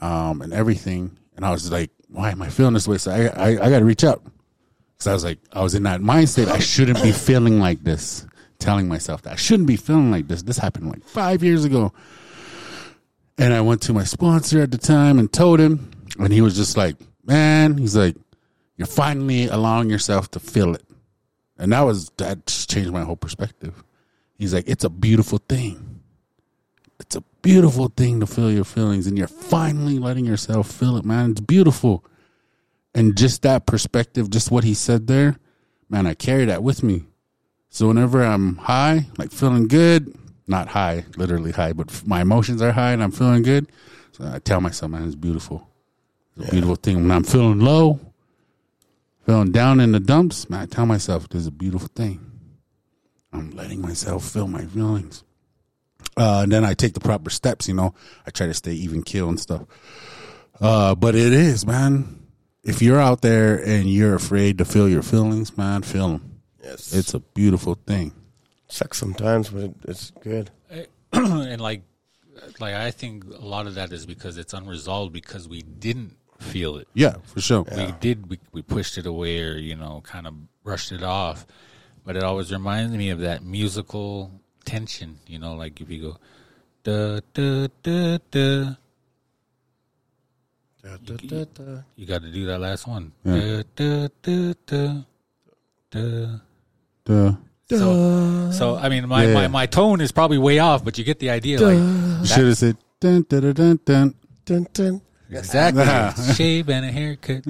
um, and everything. And I was like, "Why am I feeling this way?" So I, I, I got to reach out. Because I was like, I was in that mindset. I shouldn't be feeling like this. Telling myself that I shouldn't be feeling like this. This happened like five years ago. And I went to my sponsor at the time and told him, and he was just like, "Man," he's like, "You're finally allowing yourself to feel it," and that was that changed my whole perspective. He's like, "It's a beautiful thing. It's a beautiful thing to feel your feelings, and you're finally letting yourself feel it, man. It's beautiful." And just that perspective, just what he said there, man, I carry that with me. So whenever I'm high, like feeling good, not high, literally high, but f- my emotions are high and I'm feeling good, so I tell myself, man, it's beautiful. It's a beautiful thing. When I'm feeling low, feeling down in the dumps, man, I tell myself, this is a beautiful thing. I'm letting myself feel my feelings. Uh, and then I take the proper steps, you know. I try to stay even keel and stuff. Uh, but it is, man. If you're out there and you're afraid to feel your feelings, man, feel them. yes, It's a beautiful thing. Sucks sometimes, but it's good. Eh, [clears throat] and like, like I think a lot of that is because it's unresolved because we didn't feel it. Yeah, for sure. We did. We, we pushed it away, or you know, kind of brushed it off. But it always reminds me of that musical tension. You know, like if you go, da da da da. Da, da, da, da. You got to do that last one. Da, da, da, da, da. Duh. So, so I mean, my, Yeah. my, my tone is probably way off, but you get the idea. Like You should have said dun dun dun dun. dun. Dun, dun. exactly, Yeah. [laughs] shave and a haircut.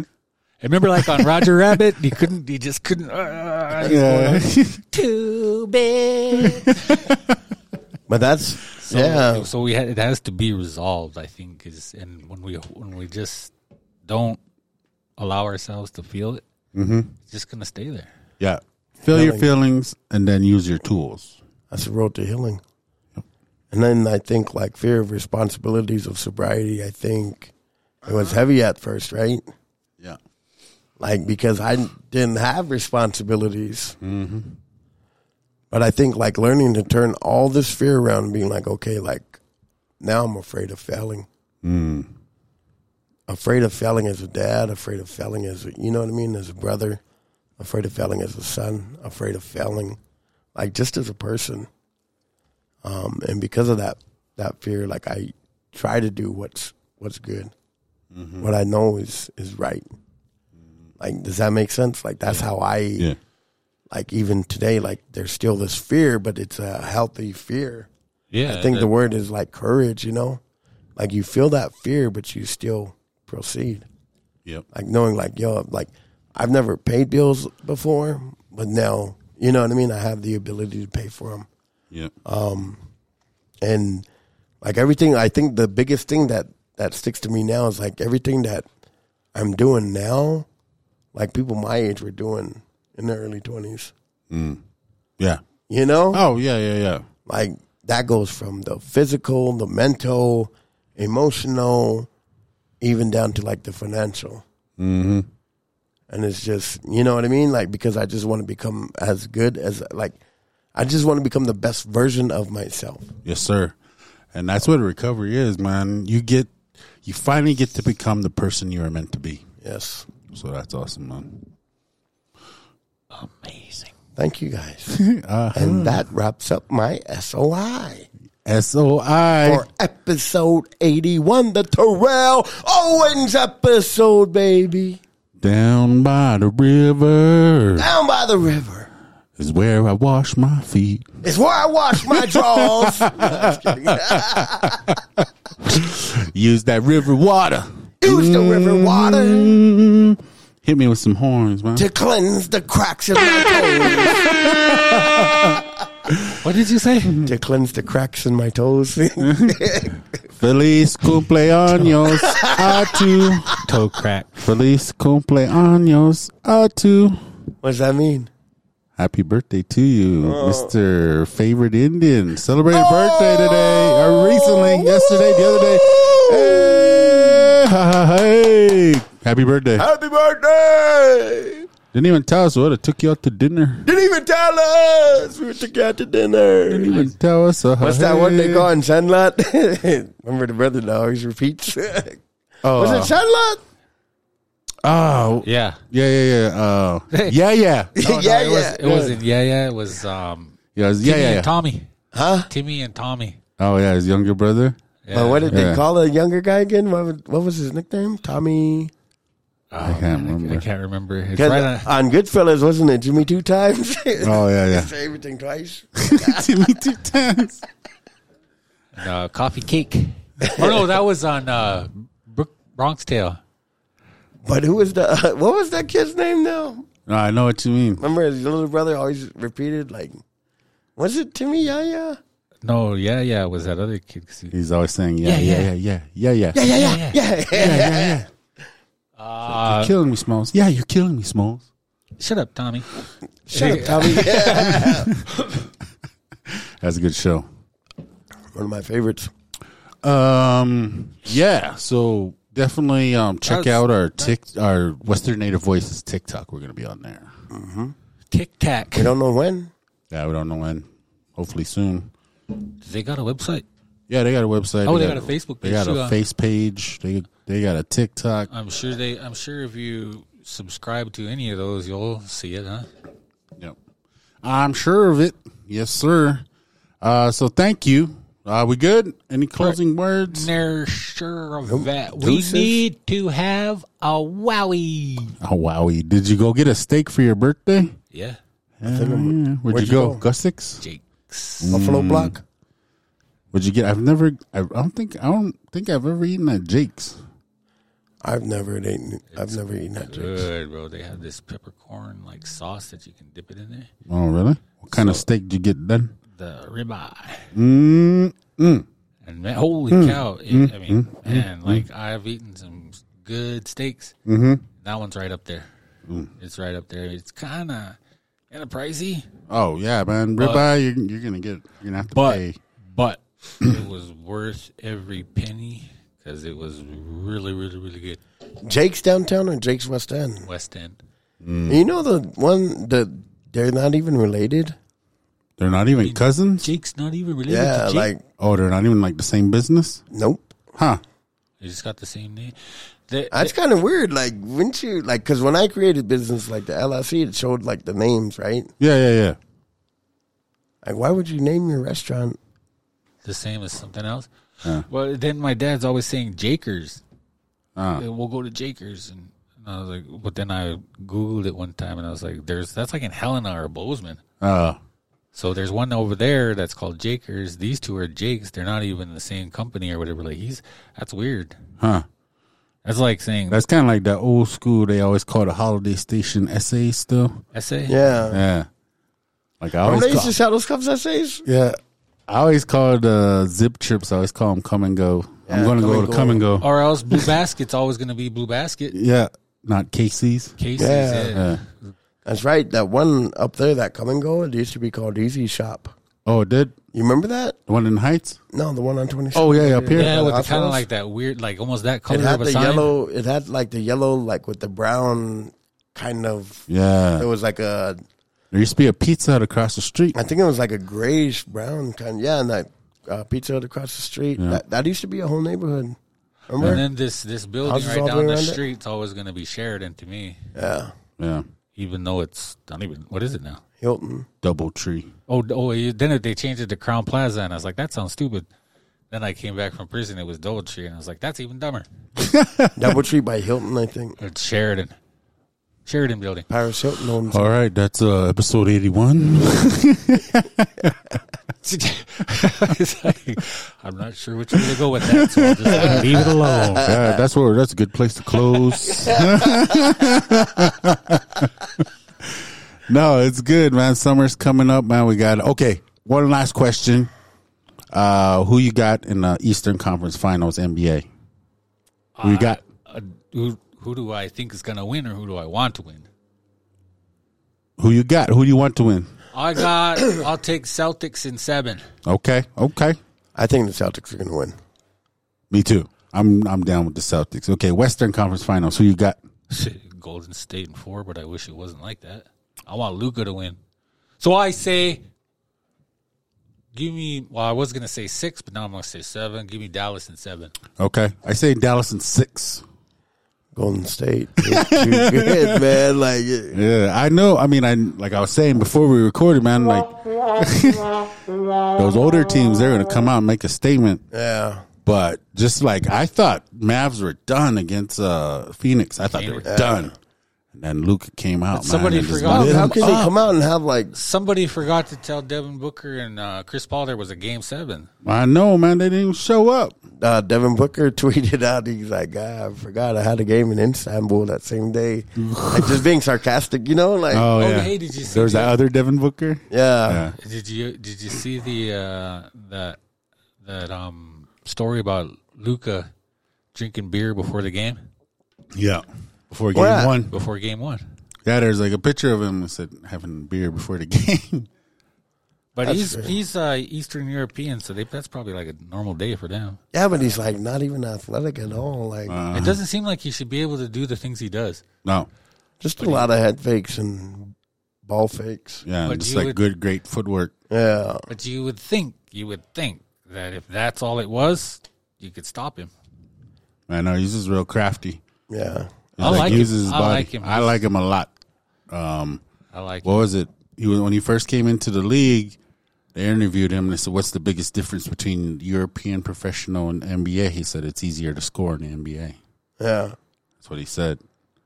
Remember, like on Roger [laughs] Rabbit, he couldn't. He just couldn't. Uh, Yeah. [laughs] Too big. But that's So, yeah. So we had, it has to be resolved. I think is, and when we when we just don't allow ourselves to feel it, Mm-hmm. it's just gonna stay there. yeah. Feel your feelings and then use your tools. That's the road to healing. And then I think like fear of responsibilities of sobriety. I think it was heavy at first, right? Yeah. like because I didn't have responsibilities. Mm-hmm. But I think like learning to turn all this fear around and being like, okay, like now I'm afraid of failing. Afraid of failing as a dad, afraid of failing as a, you know what I mean, as a brother, afraid of failing as a son, afraid of failing, like just as a person. Um, and because of that, that fear, like I try to do what's what's good, what I know is is right. Like, does that make sense? Like, that's how I, Yeah. like, even today, like, there's still this fear, but it's a healthy fear. Yeah, I think the word is like courage, you know? Like, you feel that fear, but you still proceed. Yep. Like, knowing, like, yo, like, I've never paid bills before, but now, you know what I mean? I have the ability to pay for them. Yep. And, like, everything, I think the biggest thing that, that sticks to me now is, like, everything that I'm doing now, like, people my age were doing in their early 20s. yeah. You know? Oh yeah, yeah, yeah. like that goes from the physical, the mental, emotional, even down to like the financial. Mm-hmm. And it's just you know what I mean. Like because I just want to become as good as like I just want to become the best version of myself. Yes, sir. And that's what recovery is, man. You get, you finally get to become the person you are meant to be. Yes, So that's awesome, man. Amazing. thank you guys, [laughs] Uh, and that wraps up my SOI. SOI. for episode 81, the Terrell Owens episode, baby. Down by the river Down by the river is where I wash my feet. is where I wash my [laughs] drawers. [laughs] [laughs] Use that river water. Use the river water Mm, hit me with some horns, man. to cleanse the cracks in my toes. What did you say? to cleanse the cracks in my toes. Feliz cumpleaños a tu. Toe crack. Feliz cumpleaños a tu. what does that mean? Happy birthday to you, Mr. Favorite Indian. Celebrated birthday today, or recently, yesterday, the other day. Hey, ha, ha, hey. Happy birthday. Happy birthday! Didn't even tell us what it took you out to dinner. Didn't even tell us. We took you out to dinner. Didn't even tell us. Uh, What's that one they hey. call in Sandlot? [laughs] Remember the brother always repeats? Oh, Was uh, it Sandlot? Oh, Yeah. yeah, yeah, yeah. Uh, yeah, [laughs] yeah. No, no, yeah, it was, yeah. It wasn't. Yeah, yeah. It was um, Yeah, it was- Timmy yeah, yeah, and. Tommy. Huh? Timmy and Tommy. Oh, yeah, his younger brother. Yeah. But what did Yeah. they call the younger guy again? What, was- what was his nickname? Tommy. Oh, can't man, remember. I can't remember. It's 'Cause right on, on Goodfellas, wasn't it Jimmy two times? [laughs] Oh, yeah, yeah. Say everything twice. [laughs] Timmy two times. uh, Coffee Cake. oh no, that was on uh, Brook, Bronx Tale. But who was the? [laughs] what was that kid's name now? No, I know what you mean. Remember his little brother always repeated like, "Was it Timmy Yaya?" No, yeah, yeah. Was that other kid? 'cause he- He's always saying, yeah, yeah, yeah, yeah, yeah, yeah. Yeah, yeah, yeah, yeah. yeah, yeah, yeah. [laughs] Uh, You're killing me, Smalls. Yeah, you're killing me, Smalls. shut up, Tommy. Shut up, Tommy. [laughs] That's a good show. One of my favorites. Um, yeah. So definitely um check That's- out our tick our Western Native Voices TikTok. We're gonna be on there. Tic Tac. We don't know when. Yeah, we don't know when. Hopefully soon. They got a website. Yeah, they got a website. Oh, they got a Facebook page. They page, got too, a huh? face page. They they got a TikTok. I'm sure they. I'm sure if you subscribe to any of those, you'll see it, huh? Yep. I'm sure of it. Yes, sir. Uh, so thank you. Uh, we good? Any closing words? They're sure of that. We Deuces. need to have a wowie. A wowie. Did you go get a steak for your birthday? Yeah, Yeah, Where'd, where'd you you go? go? Gusick's? Jake's. Buffalo Block. What'd you get? I've never. I don't think. I don't think I've ever eaten at Jake's. I've never eaten. I've never eaten that. Drink. Good, bro. They have this peppercorn like sauce that you can dip it in there. Oh, really? What kind of steak did you get then? The ribeye. Mm, mm. And man, holy cow! It, I mean, man, like I've eaten some good steaks. Mm-hmm. That one's right up there. It's right up there. It's kind of kind of pricey, Oh yeah, man. Ribeye, you're, you're gonna get. You're gonna have to but pay. but [clears throat] it was worth every penny because it was really, really, really good. Jake's downtown or Jake's West End? West End. You know the one that they're not even related. They're not even cousins. Jake's not even related Yeah, to Jake. like Oh, they're not even like the same business, nope. huh? they just got the same name. They, That's kind of weird. Like, wouldn't you like? Because when I created business like the LLC, it showed like the names, right? Yeah, yeah, yeah. Like, why would you name your restaurant? the same as something else. Yeah. Well, then my dad's always saying Jakers. Uh, Uh, we'll go to Jakers, and, and I was like, but then I googled it one time, and I was like, there's that's like in Helena or Bozeman. uh, So there's one over there that's called Jakers. These two are Jakes. They're not even the same company or whatever. Like he's that's weird. huh? That's like saying That's kind of like that old school. They always call the Holiday Station SA still. essay. Yeah. Yeah. Like I Remember always they used call, to sell those cups essays? yeah. I always called uh, zip trips. I always call them come and go. I'm Yeah, going to come go and to go. come and go. Or else Blue Basket's always going to be Blue Basket. Yeah, not Casey's. Casey's. Yeah. Yeah. Yeah. That's right. That one up there, that come and go, it used to be called Easy Shop. Oh, it did You remember that? the one in the Heights? No, the one on twenty. Oh yeah, yeah, up here. Yeah, with the kind of like that weird, like almost that color It had of a the sign. yellow. It had like the yellow, like with the brown kind of. Yeah. It was like a. There used to be a Pizza Hut across the street. I think it was like a grayish brown kind. Yeah, and that uh, pizza Hut across the street. Yeah. That, that used to be a whole neighborhood. Remember? And then this this building Houses right all down the around it? street's always going to be Sheraton to me, yeah, Yeah. Even though it's not even. What is it now? Hilton. Double tree. Oh, oh, then they changed it to Crowne Plaza, and I was like, that sounds stupid. Then I came back from prison. It was Doubletree, and I was like, that's even dumber. [laughs] Doubletree by Hilton, I think. It's Sheraton, Sheraton Building. Paris Hilton owns. All right, that's uh, episode 81. [laughs] [laughs] Like, I'm not sure which way to go with that, so I'll just [laughs] leave it alone. yeah, that's where that's a good place to close. [laughs] no, it's good, man. Summer's coming up, man. We got okay. One last question. Uh, who you got in the Eastern Conference Finals NBA? Who you got? Uh, who, who do I think is going to win, or who do I want to win? Who you got? Who do you want to win? I got. [coughs] I'll take Celtics in seven. Okay, okay. I think the Celtics are going to win. Me too. I'm I'm down with the Celtics. Okay, Western Conference Finals. Who you got? Golden State in four, but I wish it wasn't like that. I want Luka to win. So I say, give me. Well, I was gonna say six, but now I'm gonna say seven. Give me Dallas in seven. Okay, I say Dallas in six. Golden State. is too [laughs] good, man. Like, Yeah, I know. I mean, I like I was saying before we recorded, man. Like [laughs] those older teams, they're going to come out and make a statement. yeah. But just like I thought, Mavs were done against uh, Phoenix. I thought they were done. And then Luka came out. man, somebody and forgot- How him can they come out and have like Somebody forgot to tell Devin Booker and uh, Chris Paul there was a game seven. I know, man. They didn't even show up. uh, Devin Booker [laughs] tweeted out, he's like, ah, I forgot I had a game in Istanbul that same day. [laughs] like just being sarcastic, you know? Like, Oh, Oh, yeah. hey, did you see There was that other Devin Booker. yeah. Yeah. Did you did you see the uh, that that um story about Luka drinking beer before the game? Yeah. Before game Where at? one. Before game one. Yeah, there's like a picture of him that said having beer before the [laughs] game. But That's he's fair. he's uh, Eastern European, so they, that's probably like a normal day for them. Yeah, but he's like not even athletic at all. Like, Uh-huh. It doesn't seem like he should be able to do the things he does. no. just a lot of head fakes and ball fakes. Yeah, But just you like would- good, great footwork. Yeah. But you would think you would think that if that's all it was, you could stop him. I know he's just real crafty. Yeah. He I like uses him. his I body. like him. I like him a lot. Um, I like. what was it? He was when he first came into the league. They interviewed him and they said, "What's the biggest difference between European professional and NBA?" He said, "It's easier to score in the NBA." Yeah. That's what he said.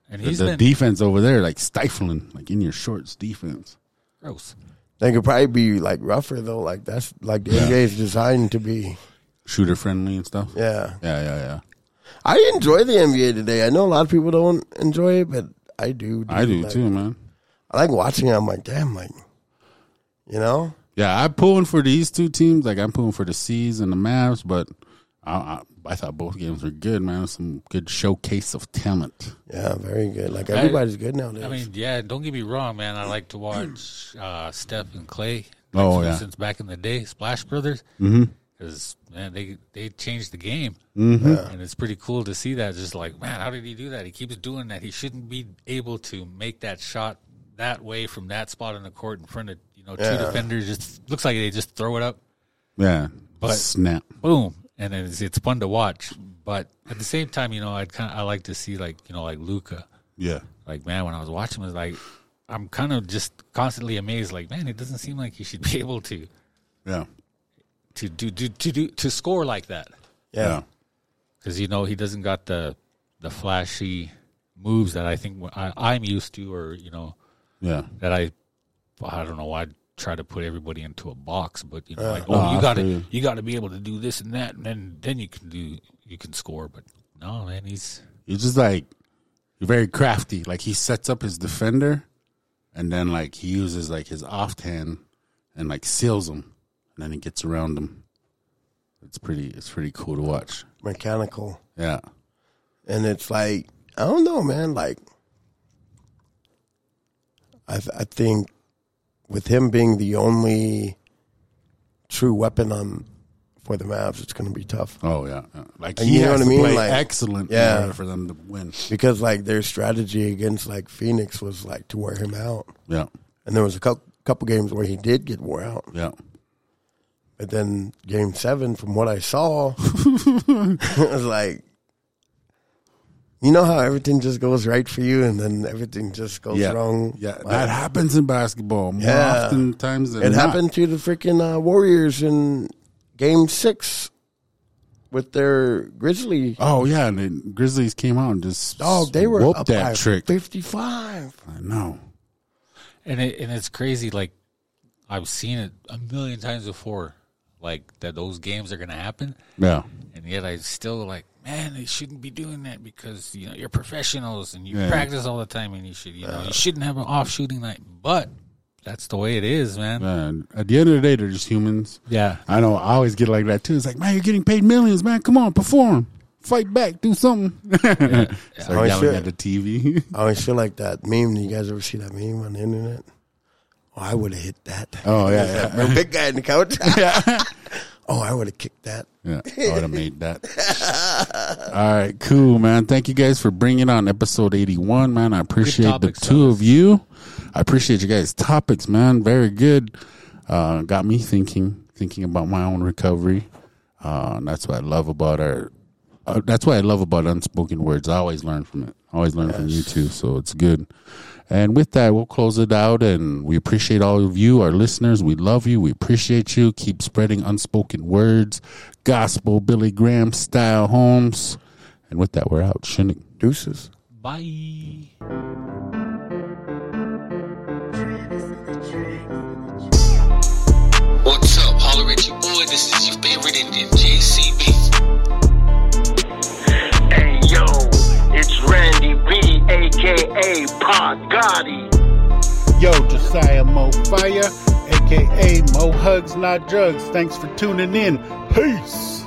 and The, he's the been defense over there, like stifling, like in your shorts defense. gross. They could probably be like rougher though. Like that's like the NBA is designed to be. Shooter friendly and stuff. Yeah. yeah, yeah. yeah. I enjoy the NBA today. I know a lot of people don't enjoy it, but I do. I do Like, too, man. I like watching it. I'm like, damn, like, you know? Yeah, I'm pulling for these two teams. Like I'm pulling for the C's and the Mavs, but I, I, I thought both games were good, man. Some good showcase of talent. Yeah, very good. Like everybody's good nowadays. I mean, yeah. Don't get me wrong, man. I like to watch uh, Steph and Clay. Oh, for yeah. instance, back in the day, Splash Brothers. Mm-hmm. Because man, they they changed the game, Mm-hmm. and it's pretty cool to see that. Just like, man, how did he do that? He keeps doing that. He shouldn't be able to make that shot that way from that spot on the court in front of you know two Yeah. defenders. Just looks like they just throw it up, Yeah, But- snap. boom, and then it's, it's fun to watch. But at the same time, you know, I'd kind of I like to see like you know like Luka. Yeah, Like man, when I was watching, was like I'm kind of just constantly amazed. Like man, it doesn't seem like he should be [laughs] able to yeah, to do to, to do to score like that. yeah. because you know he doesn't got the the flashy moves that I think I, I'm used to, or you know yeah. that I I don't know. I try to put everybody into a box, but you know, like Oh, I you got to you. got to be able to do this and that, and then then you can do you can score. But no, man, he's He's just like you're very crafty. Like he sets up his defender, and then like he uses like his offhand and like seals him, then he gets around them. It's pretty. It's pretty cool to watch. Mechanical. Yeah, And it's like, I don't know, man. Like, I, th- I think with him being the only true weapon on for the Mavs, it's going to be tough Oh yeah, yeah. like And he you know has what I to mean? play Like, excellent yeah. in order for them to win. because like their strategy against like Phoenix was like to wear him out, Yeah, and there was a couple couple games where he did get wore out. yeah. But then game seven, from what I saw, [laughs] it was like, you know how everything just goes right for you, and then everything just goes yeah, wrong. Yeah, Like, that happens in basketball more Yeah. often times than It not. happened to the freaking uh, Warriors in game six with their Grizzly. Oh yeah, and then Grizzlies came out and just Dog, they were whooped up that by trick. fifty-five. I know. and it and it's crazy. Like I've seen it a million times before. Like that, those games are gonna happen, Yeah, and yet I still like, man, they shouldn't be doing that because you know you're professionals and you Yeah. practice all the time, and you should, you know, you shouldn't have an off shooting night. But that's the way it is, man. man. At the end of the day, they're just humans. Yeah, I know. I always get like that too. It's like, man, you're getting paid millions, man. Come on, perform, fight back, do something. Start Oh, yelling shit. at the TV. [laughs] I always feel like that meme. You guys ever see that meme on the internet? I would have hit that. Oh, yeah, [laughs] yeah. Remember big guy in the couch. [laughs] yeah. [laughs] oh, I would have kicked that. Yeah, I would have made that. All right, cool, man. Thank you guys for bringing on episode 81, man. I appreciate the two fellas. of you. I appreciate you guys' topics, man. Very good. Uh, got me thinking, thinking about my own recovery. Uh, and that's what I love about our. Uh, that's what I love about unspoken words. I always learn from it. I always learn from you too, so it's good. And with that, we'll close it out. And we appreciate all of you, our listeners. We love you. We appreciate you. Keep spreading unspoken words, gospel, Billy Graham style homes. And with that, we're out. Shinning. Deuces. bye. What's up? Holler at your boy. This is your favorite Indian, JCB. Hey yo, it's Randy B, aka Pod Gotti. Yo, Josiah Mo Fire, aka Mo Hugs Not Drugs. Thanks for tuning in. Peace.